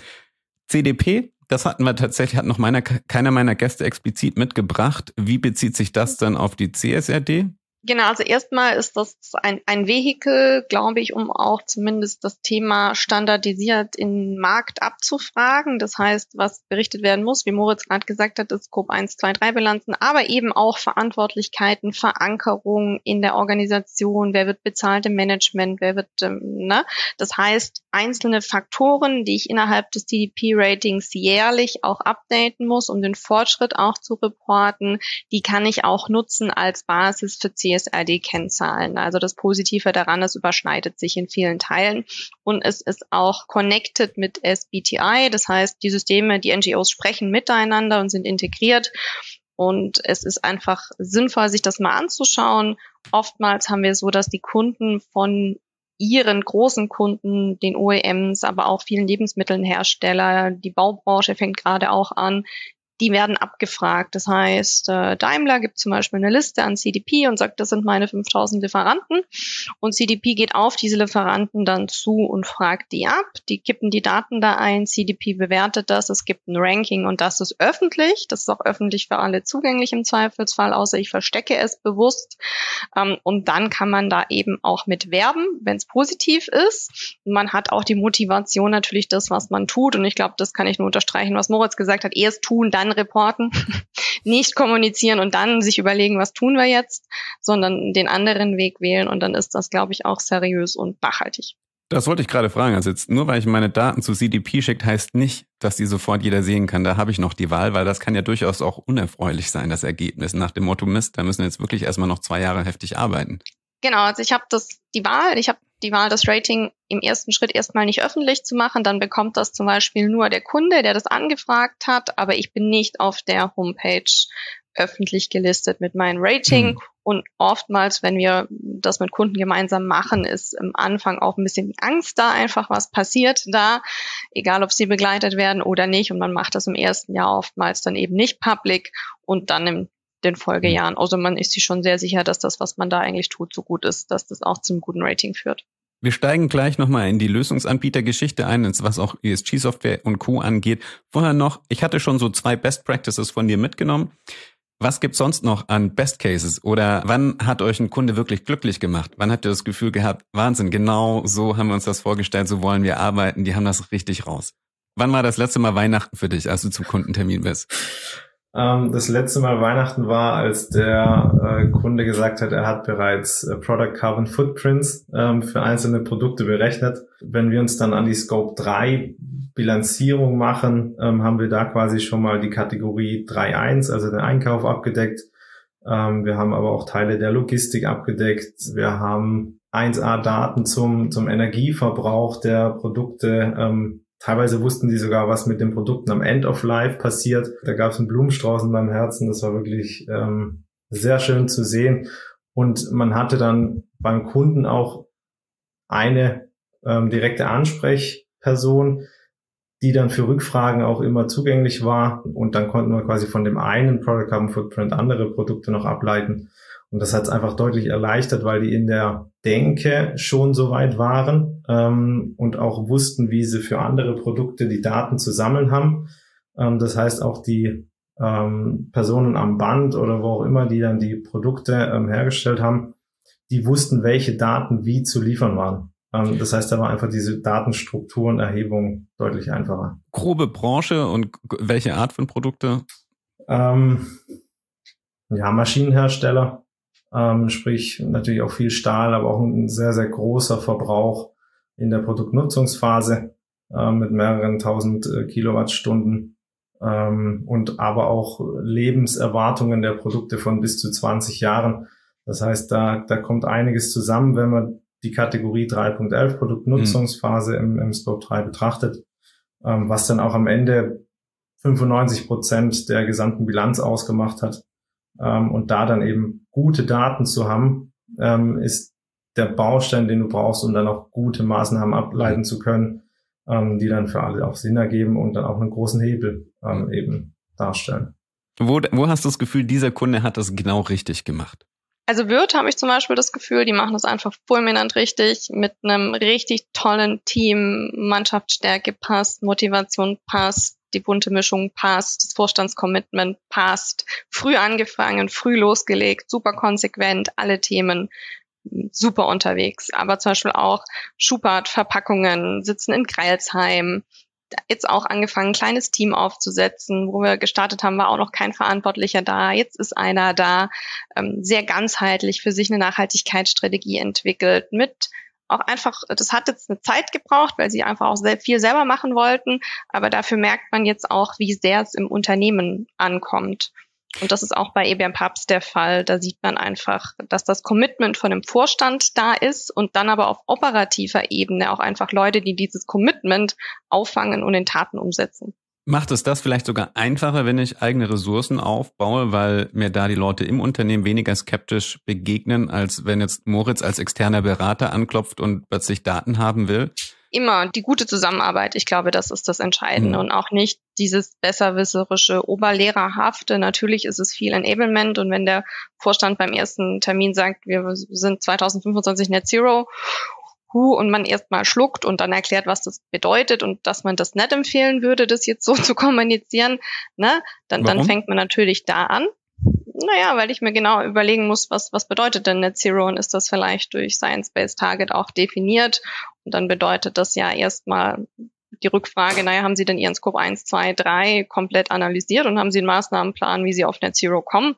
CDP, das hatten wir tatsächlich, hat noch meiner, keiner meiner Gäste explizit mitgebracht. Wie bezieht sich das dann auf die CSRD? Genau, also erstmal ist das ein, ein Vehikel, glaube ich, um auch zumindest das Thema standardisiert in Markt abzufragen. Das heißt, was berichtet werden muss, wie Moritz gerade gesagt hat, ist Scope 1, 2, 3 Bilanzen, aber eben auch Verantwortlichkeiten, Verankerung in der Organisation, wer wird bezahlt im Management, wer wird, ähm, ne? Das heißt, einzelne Faktoren, die ich innerhalb des TDP-Ratings jährlich auch updaten muss, um den Fortschritt auch zu reporten, die kann ich auch nutzen als Basis für 10 ESRD-Kennzahlen. Also das Positive daran, es überschneidet sich in vielen Teilen und es ist auch connected mit SBTI. Das heißt, die Systeme, die NGOs sprechen miteinander und sind integriert. Und es ist einfach sinnvoll, sich das mal anzuschauen. Oftmals haben wir so, dass die Kunden von ihren großen Kunden, den OEMs, aber auch vielen Lebensmittelhersteller, die Baubranche fängt gerade auch an, die werden abgefragt. Das heißt, äh, Daimler gibt zum Beispiel eine Liste an CDP und sagt, das sind meine 5000 Lieferanten. Und CDP geht auf diese Lieferanten dann zu und fragt die ab. Die kippen die Daten da ein. CDP bewertet das. Es gibt ein Ranking und das ist öffentlich. Das ist auch öffentlich für alle zugänglich im Zweifelsfall, außer ich verstecke es bewusst. Ähm, und dann kann man da eben auch mit werben, wenn es positiv ist. Man hat auch die Motivation natürlich das, was man tut. Und ich glaube, das kann ich nur unterstreichen, was Moritz gesagt hat. Erst tun, dann reporten, nicht kommunizieren und dann sich überlegen, was tun wir jetzt, sondern den anderen Weg wählen und dann ist das, glaube ich, auch seriös und nachhaltig. Das wollte ich gerade fragen. Also jetzt nur weil ich meine Daten zu CDP schickt, heißt nicht, dass die sofort jeder sehen kann. Da habe ich noch die Wahl, weil das kann ja durchaus auch unerfreulich sein, das Ergebnis. Nach dem Motto Mist, da müssen jetzt wirklich erstmal noch zwei Jahre heftig arbeiten. Genau, also ich habe das die Wahl, ich habe die Wahl, das Rating im ersten Schritt erstmal nicht öffentlich zu machen. Dann bekommt das zum Beispiel nur der Kunde, der das angefragt hat, aber ich bin nicht auf der Homepage öffentlich gelistet mit meinem Rating. Mhm. Und oftmals, wenn wir das mit Kunden gemeinsam machen, ist im Anfang auch ein bisschen die Angst da, einfach was passiert da, egal ob sie begleitet werden oder nicht. Und man macht das im ersten Jahr oftmals dann eben nicht public und dann im den Folgejahren. Also man ist sich schon sehr sicher, dass das, was man da eigentlich tut, so gut ist, dass das auch zum guten Rating führt. Wir steigen gleich nochmal in die Lösungsanbietergeschichte ein, was auch ESG-Software und Co. angeht. Vorher noch, ich hatte schon so zwei Best Practices von dir mitgenommen. Was gibt's sonst noch an Best Cases? Oder wann hat euch ein Kunde wirklich glücklich gemacht? Wann habt ihr das Gefühl gehabt, Wahnsinn, genau so haben wir uns das vorgestellt, so wollen wir arbeiten, die haben das richtig raus. Wann war das letzte Mal Weihnachten für dich, als du zum Kundentermin bist? Ähm, das letzte Mal Weihnachten war, als der äh, Kunde gesagt hat, er hat bereits äh, Product Carbon Footprints ähm, für einzelne Produkte berechnet. Wenn wir uns dann an die Scope 3 Bilanzierung machen, ähm, haben wir da quasi schon mal die Kategorie 3.1, also den Einkauf abgedeckt. Ähm, wir haben aber auch Teile der Logistik abgedeckt. Wir haben 1A-Daten zum, zum Energieverbrauch der Produkte ähm, Teilweise wussten die sogar, was mit den Produkten am End of Life passiert. Da gab es einen Blumenstrauß in meinem Herzen. Das war wirklich ähm, sehr schön zu sehen. Und man hatte dann beim Kunden auch eine ähm, direkte Ansprechperson, die dann für Rückfragen auch immer zugänglich war. Und dann konnten wir quasi von dem einen Product Carbon Footprint andere Produkte noch ableiten. Und das hat es einfach deutlich erleichtert, weil die in der Denke schon so weit waren ähm, und auch wussten, wie sie für andere Produkte die Daten zu sammeln haben. Ähm, das heißt, auch die ähm, Personen am Band oder wo auch immer, die dann die Produkte ähm, hergestellt haben, die wussten, welche Daten wie zu liefern waren. Ähm, das heißt, da war einfach diese Datenstrukturenerhebung deutlich einfacher. Grobe Branche und welche Art von Produkte? Ähm, ja, Maschinenhersteller, ähm, sprich natürlich auch viel Stahl, aber auch ein sehr, sehr großer Verbrauch in der Produktnutzungsphase äh, mit mehreren tausend äh, Kilowattstunden ähm, und aber auch Lebenserwartungen der Produkte von bis zu 20 Jahren. Das heißt, da, da kommt einiges zusammen, wenn man die Kategorie 3.11 Produktnutzungsphase mhm. im, im Scope 3 betrachtet, ähm, was dann auch am Ende 95 Prozent der gesamten Bilanz ausgemacht hat. Ähm, und da dann eben gute Daten zu haben, ähm, ist der Baustein, den du brauchst, um dann auch gute Maßnahmen ableiten zu können, ähm, die dann für alle auch Sinn ergeben und dann auch einen großen Hebel ähm, eben darstellen. Wo, wo hast du das Gefühl, dieser Kunde hat das genau richtig gemacht? Also Wirt habe ich zum Beispiel das Gefühl, die machen das einfach fulminant richtig, mit einem richtig tollen Team, Mannschaftsstärke passt, Motivation passt, die bunte Mischung passt, das Vorstandscommitment passt, früh angefangen, früh losgelegt, super konsequent, alle Themen super unterwegs. Aber zum Beispiel auch Schubert Verpackungen sitzen in Greilsheim, jetzt auch angefangen, ein kleines Team aufzusetzen. Wo wir gestartet haben, war auch noch kein Verantwortlicher da. Jetzt ist einer da, ähm, sehr ganzheitlich für sich eine Nachhaltigkeitsstrategie entwickelt mit auch einfach, das hat jetzt eine Zeit gebraucht, weil sie einfach auch sehr viel selber machen wollten. Aber dafür merkt man jetzt auch, wie sehr es im Unternehmen ankommt. Und das ist auch bei EBM Pubs der Fall. Da sieht man einfach, dass das Commitment von dem Vorstand da ist und dann aber auf operativer Ebene auch einfach Leute, die dieses Commitment auffangen und in Taten umsetzen. Macht es das vielleicht sogar einfacher, wenn ich eigene Ressourcen aufbaue, weil mir da die Leute im Unternehmen weniger skeptisch begegnen, als wenn jetzt Moritz als externer Berater anklopft und plötzlich Daten haben will? immer die gute Zusammenarbeit. Ich glaube, das ist das Entscheidende mhm. und auch nicht dieses besserwisserische, oberlehrerhafte. Natürlich ist es viel Enablement und wenn der Vorstand beim ersten Termin sagt, wir sind 2025 Net Zero, hu, und man erstmal schluckt und dann erklärt, was das bedeutet und dass man das nicht empfehlen würde, das jetzt so zu kommunizieren, ne, dann, dann fängt man natürlich da an. Naja, weil ich mir genau überlegen muss, was, was bedeutet denn Net Zero und ist das vielleicht durch Science-Based Target auch definiert? Und dann bedeutet das ja erstmal die Rückfrage, naja, haben Sie denn Ihren Scope 1, 2, 3 komplett analysiert und haben Sie einen Maßnahmenplan, wie Sie auf Net Zero kommen?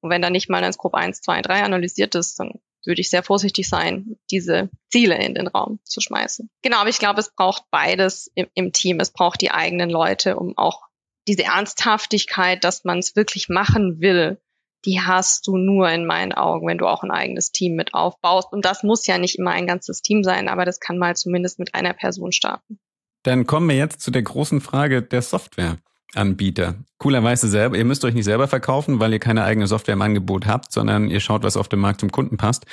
Und wenn da nicht mal ein Scope 1, 2, 3 analysiert ist, dann würde ich sehr vorsichtig sein, diese Ziele in den Raum zu schmeißen. Genau, aber ich glaube, es braucht beides im, im Team. Es braucht die eigenen Leute, um auch diese Ernsthaftigkeit, dass man es wirklich machen will, die hast du nur in meinen Augen, wenn du auch ein eigenes Team mit aufbaust. Und das muss ja nicht immer ein ganzes Team sein, aber das kann mal zumindest mit einer Person starten. Dann kommen wir jetzt zu der großen Frage der Softwareanbieter. Coolerweise selber, ihr müsst euch nicht selber verkaufen, weil ihr keine eigene Software im Angebot habt, sondern ihr schaut, was auf dem Markt zum Kunden passt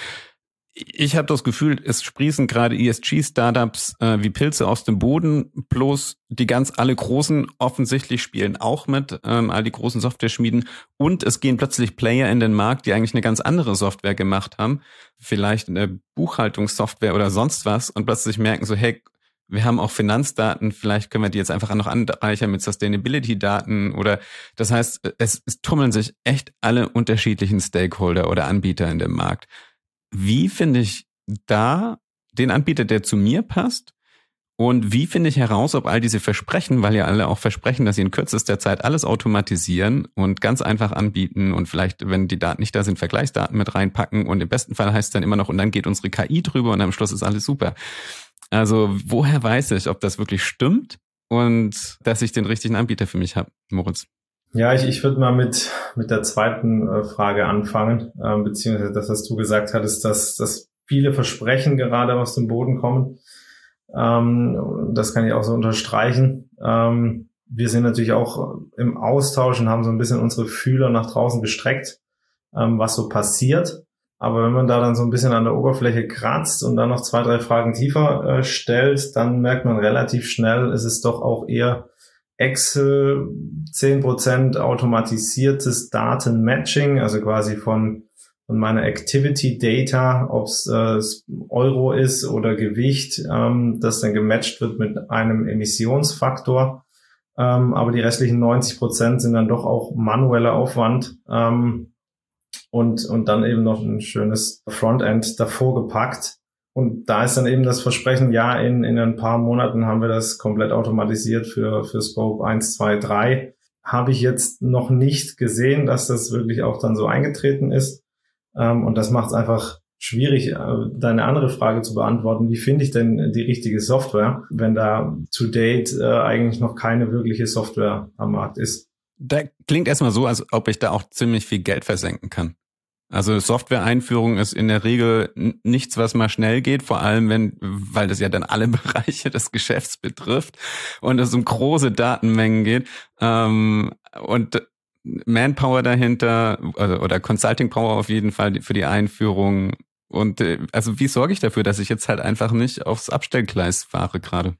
ich habe das Gefühl, es sprießen gerade ESG-Startups äh, wie Pilze aus dem Boden, bloß die ganz alle großen offensichtlich spielen auch mit, ähm, all die großen Software-Schmieden. Und es gehen plötzlich Player in den Markt, die eigentlich eine ganz andere Software gemacht haben, vielleicht eine Buchhaltungssoftware oder sonst was, und plötzlich merken so, hey, wir haben auch Finanzdaten, vielleicht können wir die jetzt einfach noch anreichern mit Sustainability-Daten oder das heißt, es, es tummeln sich echt alle unterschiedlichen Stakeholder oder Anbieter in dem Markt. Wie finde ich da den Anbieter, der zu mir passt? Und wie finde ich heraus, ob all diese Versprechen, weil ja alle auch versprechen, dass sie in kürzester Zeit alles automatisieren und ganz einfach anbieten und vielleicht, wenn die Daten nicht da sind, Vergleichsdaten mit reinpacken und im besten Fall heißt es dann immer noch, und dann geht unsere KI drüber und am Schluss ist alles super. Also woher weiß ich, ob das wirklich stimmt und dass ich den richtigen Anbieter für mich habe, Moritz? Ja, ich, ich würde mal mit, mit der zweiten äh, Frage anfangen, ähm, beziehungsweise das, was du gesagt hattest, dass, dass viele Versprechen gerade aus dem Boden kommen. Ähm, das kann ich auch so unterstreichen. Ähm, wir sind natürlich auch im Austausch und haben so ein bisschen unsere Fühler nach draußen gestreckt, ähm, was so passiert. Aber wenn man da dann so ein bisschen an der Oberfläche kratzt und dann noch zwei, drei Fragen tiefer äh, stellt, dann merkt man relativ schnell, es ist doch auch eher Excel, 10% automatisiertes Datenmatching, also quasi von, von meiner Activity Data, ob es äh, Euro ist oder Gewicht, ähm, das dann gematcht wird mit einem Emissionsfaktor. Ähm, aber die restlichen 90% sind dann doch auch manueller Aufwand. Ähm, und, und dann eben noch ein schönes Frontend davor gepackt. Und da ist dann eben das Versprechen, ja, in, in ein paar Monaten haben wir das komplett automatisiert für, für Scope 1, 2, 3. Habe ich jetzt noch nicht gesehen, dass das wirklich auch dann so eingetreten ist. Ähm, und das macht es einfach schwierig, äh, deine andere Frage zu beantworten. Wie finde ich denn die richtige Software, wenn da to date äh, eigentlich noch keine wirkliche Software am Markt ist? Da klingt erstmal so, als ob ich da auch ziemlich viel Geld versenken kann. Also Software-Einführung ist in der Regel nichts, was mal schnell geht, vor allem wenn, weil das ja dann alle Bereiche des Geschäfts betrifft und es um große Datenmengen geht. Ähm, und Manpower dahinter also, oder Consulting Power auf jeden Fall für die Einführung. Und äh, also wie sorge ich dafür, dass ich jetzt halt einfach nicht aufs Abstellgleis fahre gerade?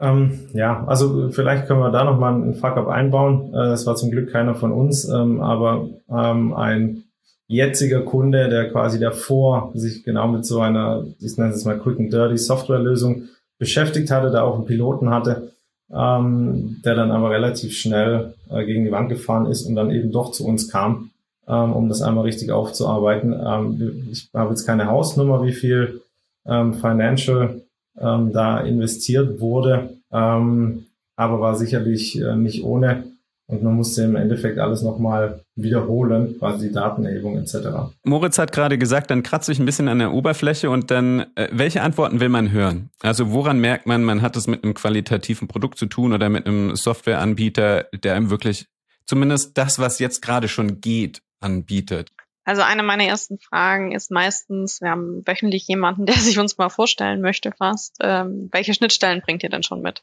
Ähm, ja, also vielleicht können wir da nochmal einen Fuck-up einbauen. Äh, das war zum Glück keiner von uns, ähm, aber ähm, ein jetziger Kunde, der quasi davor sich genau mit so einer, ich nenne es mal Quick and Dirty Softwarelösung beschäftigt hatte, da auch einen Piloten hatte, ähm, der dann aber relativ schnell äh, gegen die Wand gefahren ist und dann eben doch zu uns kam, ähm, um das einmal richtig aufzuarbeiten. Ähm, ich habe jetzt keine Hausnummer, wie viel ähm, Financial ähm, da investiert wurde, ähm, aber war sicherlich äh, nicht ohne. Und man musste im Endeffekt alles nochmal wiederholen, quasi die Datenerhebung etc. Moritz hat gerade gesagt, dann kratze ich ein bisschen an der Oberfläche und dann, äh, welche Antworten will man hören? Also woran merkt man, man hat es mit einem qualitativen Produkt zu tun oder mit einem Softwareanbieter, der einem wirklich zumindest das, was jetzt gerade schon geht, anbietet? Also eine meiner ersten Fragen ist meistens, wir haben wöchentlich jemanden, der sich uns mal vorstellen möchte fast, ähm, welche Schnittstellen bringt ihr denn schon mit?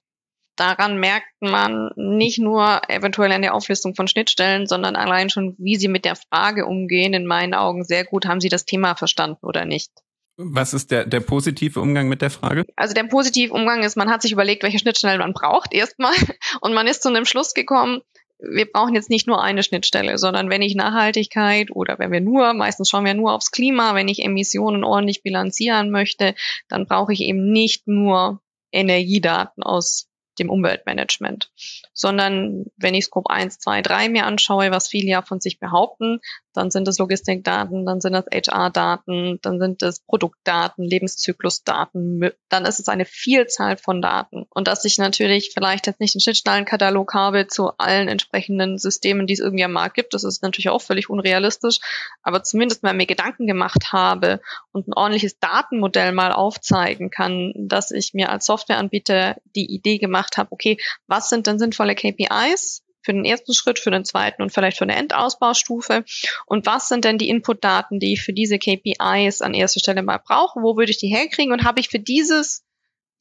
Daran merkt man nicht nur eventuell an der Auflistung von Schnittstellen, sondern allein schon, wie sie mit der Frage umgehen, in meinen Augen sehr gut, haben sie das Thema verstanden oder nicht. Was ist der, der positive Umgang mit der Frage? Also der positive Umgang ist, man hat sich überlegt, welche Schnittstellen man braucht erstmal und man ist zu einem Schluss gekommen, wir brauchen jetzt nicht nur eine Schnittstelle, sondern wenn ich Nachhaltigkeit oder wenn wir nur, meistens schauen wir nur aufs Klima, wenn ich Emissionen ordentlich bilanzieren möchte, dann brauche ich eben nicht nur Energiedaten aus dem Umweltmanagement, sondern wenn ich Scope 1, 2, 3 mir anschaue, was viele ja von sich behaupten, dann sind es Logistikdaten, dann sind es HR-Daten, dann sind es Produktdaten, Lebenszyklusdaten, dann ist es eine Vielzahl von Daten. Und dass ich natürlich vielleicht jetzt nicht einen Schnittstellenkatalog habe zu allen entsprechenden Systemen, die es irgendwie am Markt gibt, das ist natürlich auch völlig unrealistisch, aber zumindest mal mir Gedanken gemacht habe und ein ordentliches Datenmodell mal aufzeigen kann, dass ich mir als Softwareanbieter die Idee gemacht habe, okay, was sind denn sinnvolle KPIs? für den ersten Schritt, für den zweiten und vielleicht für eine Endausbaustufe? Und was sind denn die Inputdaten, die ich für diese KPIs an erster Stelle mal brauche? Wo würde ich die herkriegen? Und habe ich für dieses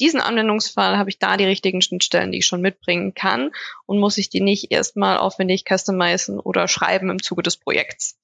diesen Anwendungsfall habe ich da die richtigen Schnittstellen, die ich schon mitbringen kann und muss ich die nicht erstmal aufwendig customizen oder schreiben im Zuge des Projekts.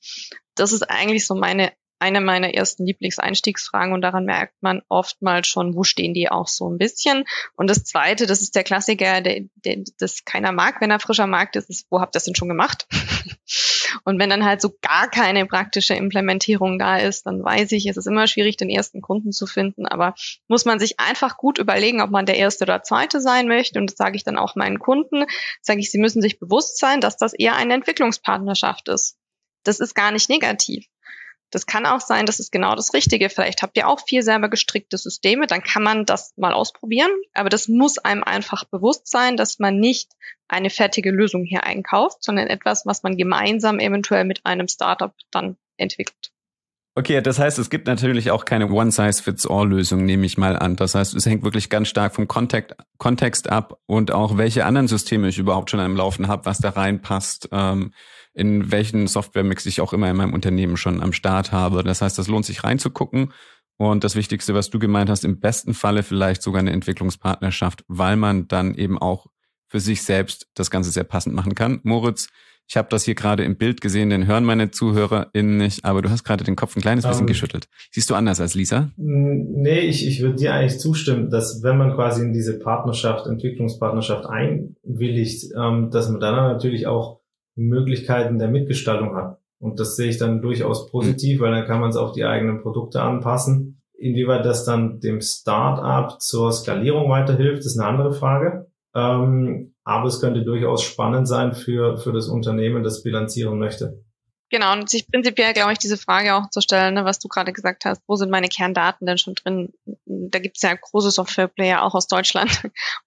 Das ist eigentlich so meine eine meiner ersten Lieblingseinstiegsfragen und daran merkt man oftmals schon, wo stehen die auch so ein bisschen. Und das Zweite, das ist der Klassiker, der, der, das keiner mag, wenn er frischer Markt ist, ist, wo habt ihr das denn schon gemacht? und wenn dann halt so gar keine praktische Implementierung da ist, dann weiß ich, es ist immer schwierig, den ersten Kunden zu finden, aber muss man sich einfach gut überlegen, ob man der Erste oder Zweite sein möchte. Und das sage ich dann auch meinen Kunden, sage ich, sie müssen sich bewusst sein, dass das eher eine Entwicklungspartnerschaft ist. Das ist gar nicht negativ. Das kann auch sein, das ist genau das Richtige. Vielleicht habt ihr auch vier selber gestrickte Systeme, dann kann man das mal ausprobieren. Aber das muss einem einfach bewusst sein, dass man nicht eine fertige Lösung hier einkauft, sondern etwas, was man gemeinsam eventuell mit einem Startup dann entwickelt. Okay, das heißt, es gibt natürlich auch keine One-Size-Fits-All-Lösung, nehme ich mal an. Das heißt, es hängt wirklich ganz stark vom Kontext, Kontext ab und auch welche anderen Systeme ich überhaupt schon am Laufen habe, was da reinpasst. Ähm, in welchen Software-Mix ich auch immer in meinem Unternehmen schon am Start habe. Das heißt, das lohnt sich reinzugucken. Und das Wichtigste, was du gemeint hast, im besten Falle vielleicht sogar eine Entwicklungspartnerschaft, weil man dann eben auch für sich selbst das Ganze sehr passend machen kann. Moritz, Ich habe das hier gerade im Bild gesehen, den hören meine ZuhörerInnen nicht, aber du hast gerade den Kopf ein kleines bisschen um, ähm, geschüttelt. Siehst du anders als Lisa? Nee, ich, ich würde dir eigentlich zustimmen, dass wenn man quasi in diese Partnerschaft, Entwicklungspartnerschaft einwilligt, ähm, dass man dann natürlich auch Möglichkeiten der Mitgestaltung hat. Und das sehe ich dann durchaus positiv, weil dann kann man es auf die eigenen Produkte anpassen. Inwieweit das dann dem Start-up zur Skalierung weiterhilft, ist eine andere Frage. Ähm, aber es könnte durchaus spannend sein für, für das Unternehmen, das bilanzieren möchte. Genau, und sich prinzipiell, glaube ich, diese Frage auch zu stellen, ne, was du gerade gesagt hast, wo sind meine Kerndaten denn schon drin? Da gibt es ja große Softwareplayer auch aus Deutschland,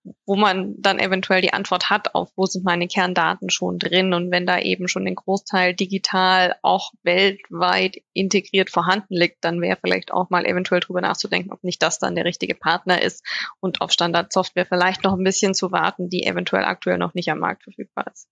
wo man dann eventuell die Antwort hat auf, wo sind meine Kerndaten schon drin? Und wenn da eben schon den Großteil digital auch weltweit integriert vorhanden liegt, dann wäre vielleicht auch mal eventuell drüber nachzudenken, ob nicht das dann der richtige Partner ist und auf Standardsoftware vielleicht noch ein bisschen zu warten, die eventuell aktuell noch nicht am Markt verfügbar ist.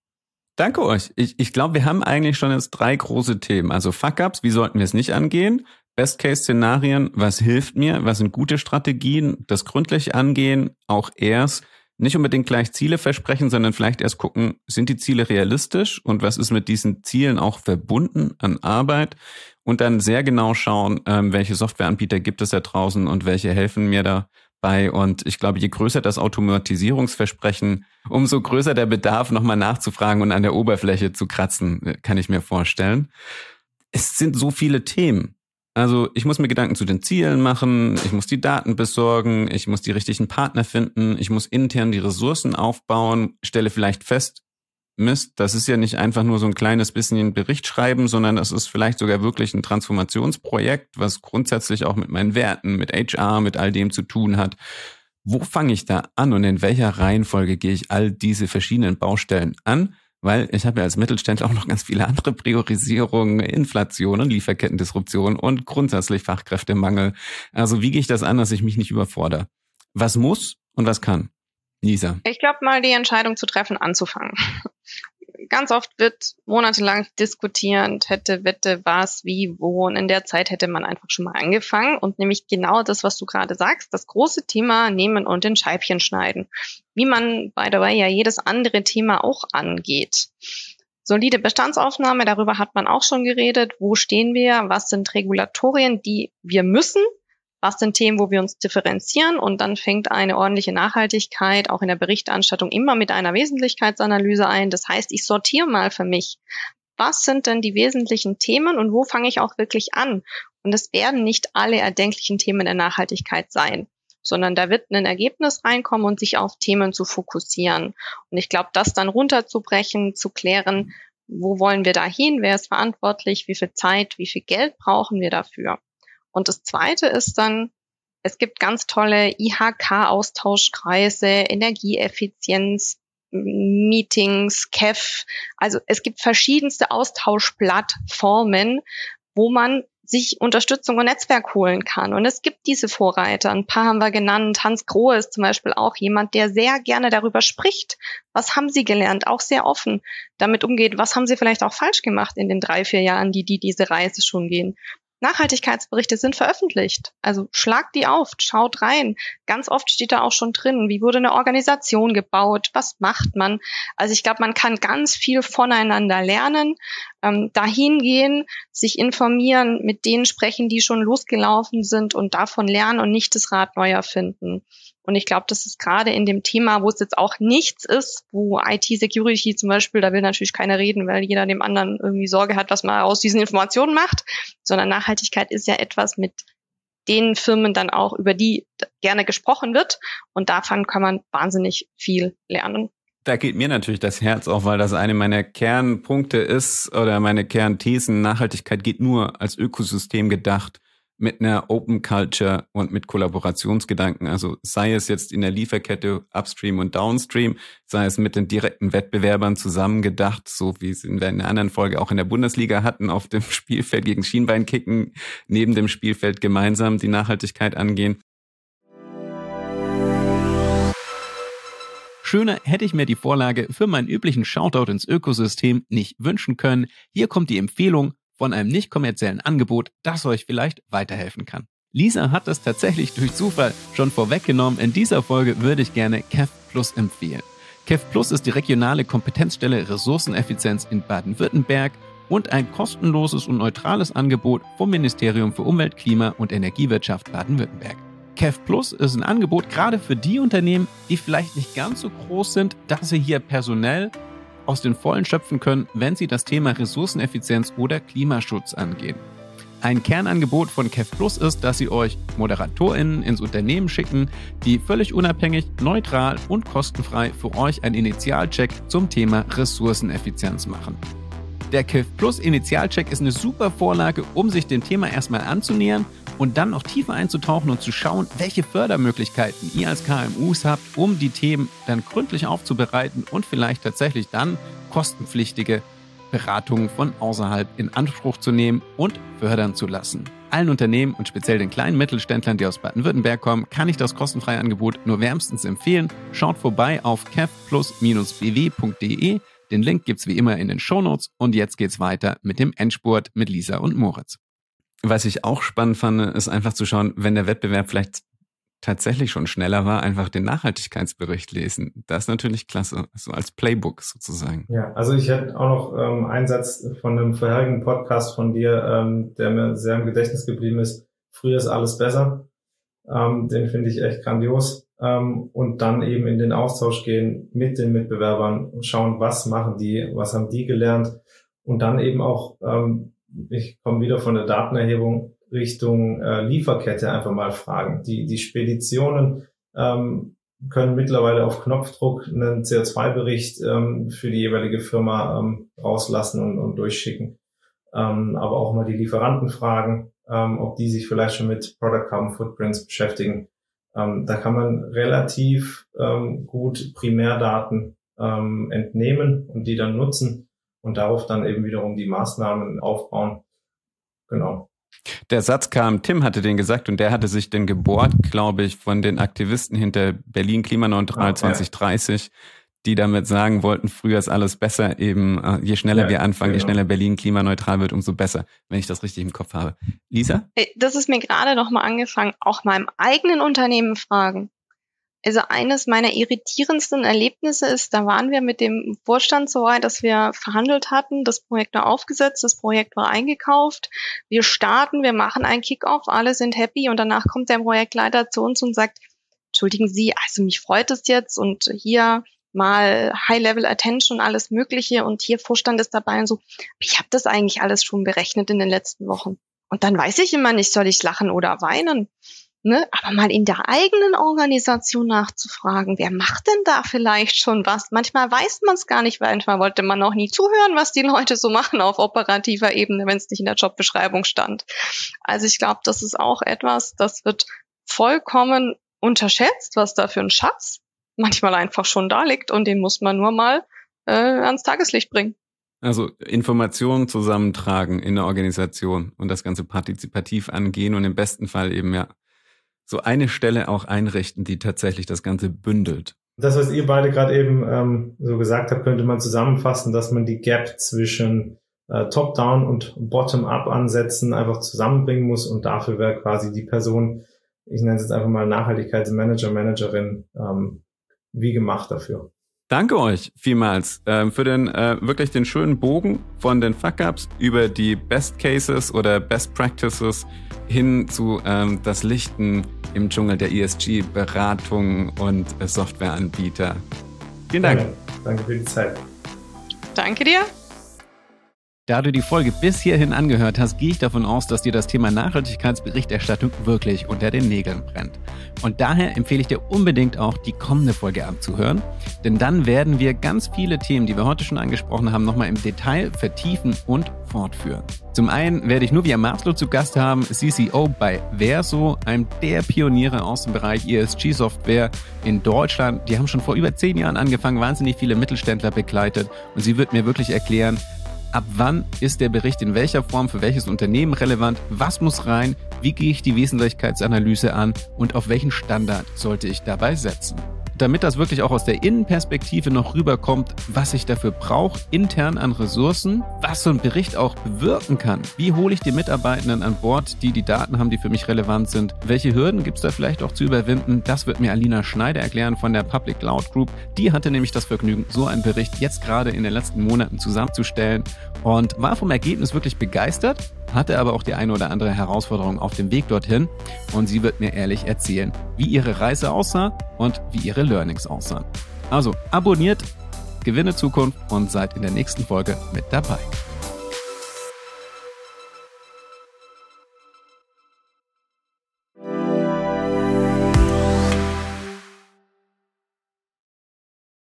Danke euch. Ich, ich glaube, wir haben eigentlich schon jetzt drei große Themen. Also Fuck-ups, wie sollten wir es nicht angehen? Best-Case-Szenarien, was hilft mir? Was sind gute Strategien? Das gründlich angehen, auch erst nicht unbedingt gleich Ziele versprechen, sondern vielleicht erst gucken, sind die Ziele realistisch und was ist mit diesen Zielen auch verbunden an Arbeit? Und dann sehr genau schauen, ähm, welche Softwareanbieter gibt es da draußen und welche helfen mir da bei. Und ich glaube, je größer das Automatisierungsversprechen, umso größer der Bedarf, nochmal nachzufragen und an der Oberfläche zu kratzen, kann ich mir vorstellen. Es sind so viele Themen. Also ich muss mir Gedanken zu den Zielen machen, ich muss die Daten besorgen, ich muss die richtigen Partner finden, ich muss intern die Ressourcen aufbauen, stelle vielleicht fest, Mist, das ist ja nicht einfach nur so ein kleines bisschen Bericht schreiben, sondern das ist vielleicht sogar wirklich ein Transformationsprojekt, was grundsätzlich auch mit meinen Werten, mit HR, mit all dem zu tun hat. Wo fange ich da an und in welcher Reihenfolge gehe ich all diese verschiedenen Baustellen an? Weil ich habe ja als Mittelständler auch noch ganz viele andere Priorisierungen, Inflation und Lieferkettendisruption und grundsätzlich Fachkräftemangel. Also wie gehe ich das an, dass ich mich nicht überfordere? Was muss und was kann? Lisa. Ich glaube mal, die Entscheidung zu treffen, anzufangen. Ganz oft wird monatelang diskutiert, hätte, wette, was, wie, wo. Und in der Zeit hätte man einfach schon mal angefangen und nämlich genau das, was du gerade sagst, das große Thema nehmen und in Scheibchen schneiden. Wie man, by the way, ja jedes andere Thema auch angeht. Solide Bestandsaufnahme, darüber hat man auch schon geredet. Wo stehen wir? Was sind Regulatorien, die wir müssen, was sind Themen, wo wir uns differenzieren und dann fängt eine ordentliche Nachhaltigkeit auch in der Berichterstattung immer mit einer Wesentlichkeitsanalyse ein. Das heißt, ich sortiere mal für mich, was sind denn die wesentlichen Themen und wo fange ich auch wirklich an? Und es werden nicht alle erdenklichen Themen der Nachhaltigkeit sein sondern da wird ein Ergebnis reinkommen und sich auf Themen zu fokussieren. Und ich glaube, das dann runterzubrechen, zu klären, wo wollen wir da hin, wer ist verantwortlich, wie viel Zeit, wie viel Geld brauchen wir dafür. Und das Zweite ist dann, es gibt ganz tolle IHK-Austauschkreise, Energieeffizienz, Meetings, KEF. Also es gibt verschiedenste Austauschplattformen, wo man sich Unterstützung und Netzwerk holen kann. Und es gibt diese Vorreiter. Ein paar haben wir genannt. Hans Grohe ist zum Beispiel auch jemand, der sehr gerne darüber spricht. Was haben Sie gelernt? Auch sehr offen damit umgeht. Was haben Sie vielleicht auch falsch gemacht in den drei, vier Jahren, die, die diese Reise schon gehen? Nachhaltigkeitsberichte sind veröffentlicht. Also schlagt die auf, schaut rein. Ganz oft steht da auch schon drin, wie wurde eine Organisation gebaut, was macht man. Also ich glaube, man kann ganz viel voneinander lernen, ähm, dahin gehen, sich informieren, mit denen sprechen, die schon losgelaufen sind und davon lernen und nicht das Rad neu erfinden. Und ich glaube, das ist gerade in dem Thema, wo es jetzt auch nichts ist, wo IT-Security zum Beispiel, da will natürlich keiner reden, weil jeder dem anderen irgendwie Sorge hat, was man aus diesen Informationen macht, sondern Nachhaltigkeit ist ja etwas mit den Firmen dann auch, über die gerne gesprochen wird. Und davon kann man wahnsinnig viel lernen. Da geht mir natürlich das Herz auf, weil das eine meiner Kernpunkte ist oder meine Kernthesen. Nachhaltigkeit geht nur als Ökosystem gedacht mit einer Open Culture und mit Kollaborationsgedanken. Also sei es jetzt in der Lieferkette Upstream und Downstream, sei es mit den direkten Wettbewerbern zusammengedacht, so wie es in einer anderen Folge auch in der Bundesliga hatten, auf dem Spielfeld gegen Schienbein kicken, neben dem Spielfeld gemeinsam die Nachhaltigkeit angehen. Schöner hätte ich mir die Vorlage für meinen üblichen Shoutout ins Ökosystem nicht wünschen können. Hier kommt die Empfehlung von einem nicht kommerziellen Angebot, das euch vielleicht weiterhelfen kann. Lisa hat es tatsächlich durch Zufall schon vorweggenommen. In dieser Folge würde ich gerne Kev Plus empfehlen. KEF Plus ist die regionale Kompetenzstelle Ressourceneffizienz in Baden-Württemberg und ein kostenloses und neutrales Angebot vom Ministerium für Umwelt, Klima und Energiewirtschaft Baden-Württemberg. KEF Plus ist ein Angebot gerade für die Unternehmen, die vielleicht nicht ganz so groß sind, dass sie hier personell aus den Vollen schöpfen können, wenn sie das Thema Ressourceneffizienz oder Klimaschutz angehen. Ein Kernangebot von KEF Plus ist, dass sie euch ModeratorInnen ins Unternehmen schicken, die völlig unabhängig, neutral und kostenfrei für euch einen Initialcheck zum Thema Ressourceneffizienz machen. Der KIF Plus Initialcheck ist eine super Vorlage, um sich dem Thema erstmal anzunähern und dann noch tiefer einzutauchen und zu schauen, welche Fördermöglichkeiten ihr als KMUs habt, um die Themen dann gründlich aufzubereiten und vielleicht tatsächlich dann kostenpflichtige Beratungen von außerhalb in Anspruch zu nehmen und fördern zu lassen. Allen Unternehmen und speziell den kleinen Mittelständlern, die aus Baden-Württemberg kommen, kann ich das kostenfreie Angebot nur wärmstens empfehlen. Schaut vorbei auf kefplus-bw.de den Link gibt's wie immer in den Shownotes und jetzt geht's weiter mit dem Endspurt mit Lisa und Moritz. Was ich auch spannend fand, ist einfach zu schauen, wenn der Wettbewerb vielleicht tatsächlich schon schneller war, einfach den Nachhaltigkeitsbericht lesen. Das ist natürlich klasse, so als Playbook sozusagen. Ja, also ich hätte auch noch ähm, einen Satz von einem vorherigen Podcast von dir, ähm, der mir sehr im Gedächtnis geblieben ist. Früher ist alles besser. Ähm, den finde ich echt grandios ähm, und dann eben in den Austausch gehen mit den Mitbewerbern und schauen, was machen die, was haben die gelernt und dann eben auch, ähm, ich komme wieder von der Datenerhebung Richtung äh, Lieferkette einfach mal fragen. Die, die Speditionen ähm, können mittlerweile auf Knopfdruck einen CO2-Bericht ähm, für die jeweilige Firma ähm, rauslassen und, und durchschicken. Ähm, aber auch mal die Lieferanten fragen, ähm, ob die sich vielleicht schon mit Product Carbon Footprints beschäftigen ähm, da kann man relativ ähm, gut Primärdaten ähm, entnehmen und die dann nutzen und darauf dann eben wiederum die Maßnahmen aufbauen. Genau. Der Satz kam, Tim hatte den gesagt und der hatte sich den gebohrt, glaube ich, von den Aktivisten hinter Berlin Klimaneutral ah, 2030, die damit sagen wollten, früher ist alles besser, eben äh, je schneller ja, wir anfangen, genau. je schneller Berlin klimaneutral wird, umso besser, wenn ich das richtig im Kopf habe. Lisa? Das ist mir gerade noch mal angefangen, auch meinem eigenen Unternehmen fragen. Also eines meiner irritierendsten Erlebnisse ist, da waren wir mit dem Vorstand so weit, dass wir verhandelt hatten, das Projekt war aufgesetzt, das Projekt war eingekauft, wir starten, wir machen einen Kickoff, alle sind happy und danach kommt der Projektleiter zu uns und sagt, entschuldigen Sie, also mich freut es jetzt und hier mal High-Level-Attention, alles Mögliche und hier Vorstand ist dabei und so. Ich habe das eigentlich alles schon berechnet in den letzten Wochen. Und dann weiß ich immer nicht, soll ich lachen oder weinen. Ne? Aber mal in der eigenen Organisation nachzufragen, wer macht denn da vielleicht schon was? Manchmal weiß man es gar nicht, weil manchmal wollte man auch nie zuhören, was die Leute so machen auf operativer Ebene, wenn es nicht in der Jobbeschreibung stand. Also ich glaube, das ist auch etwas, das wird vollkommen unterschätzt, was da für ein Schatz manchmal einfach schon da liegt und den muss man nur mal äh, ans Tageslicht bringen. Also Informationen zusammentragen in der Organisation und das Ganze partizipativ angehen und im besten Fall eben ja so eine Stelle auch einrichten, die tatsächlich das Ganze bündelt. Das, was ihr beide gerade eben ähm, so gesagt habt, könnte man zusammenfassen, dass man die Gap zwischen äh, Top-Down und Bottom-Up-Ansätzen einfach zusammenbringen muss und dafür wäre quasi die Person, ich nenne es jetzt einfach mal Nachhaltigkeitsmanager, Managerin, ähm, wie gemacht dafür. Danke euch vielmals äh, für den äh, wirklich den schönen Bogen von den Fuck-Ups über die Best Cases oder Best Practices hin zu ähm, das Lichten im Dschungel der ESG-Beratung und äh, Softwareanbieter. Vielen Dank. Danke. Danke für die Zeit. Danke dir. Da du die Folge bis hierhin angehört hast, gehe ich davon aus, dass dir das Thema Nachhaltigkeitsberichterstattung wirklich unter den Nägeln brennt. Und daher empfehle ich dir unbedingt auch die kommende Folge abzuhören, denn dann werden wir ganz viele Themen, die wir heute schon angesprochen haben, nochmal im Detail vertiefen und fortführen. Zum einen werde ich Nubia Maslow zu Gast haben, CCO bei Verso, einem der Pioniere aus dem Bereich ESG-Software in Deutschland. Die haben schon vor über zehn Jahren angefangen, wahnsinnig viele Mittelständler begleitet und sie wird mir wirklich erklären, Ab wann ist der Bericht in welcher Form für welches Unternehmen relevant? Was muss rein? Wie gehe ich die Wesentlichkeitsanalyse an? Und auf welchen Standard sollte ich dabei setzen? Damit das wirklich auch aus der Innenperspektive noch rüberkommt, was ich dafür brauche, intern an Ressourcen, was so ein Bericht auch bewirken kann. Wie hole ich die Mitarbeitenden an Bord, die die Daten haben, die für mich relevant sind? Welche Hürden gibt es da vielleicht auch zu überwinden? Das wird mir Alina Schneider erklären von der Public Cloud Group. Die hatte nämlich das Vergnügen, so einen Bericht jetzt gerade in den letzten Monaten zusammenzustellen und war vom Ergebnis wirklich begeistert, hatte aber auch die eine oder andere Herausforderung auf dem Weg dorthin und sie wird mir ehrlich erzählen, wie ihre Reise aussah und wie ihre Learnings aussahen. Also abonniert, gewinne Zukunft und seid in der nächsten Folge mit dabei.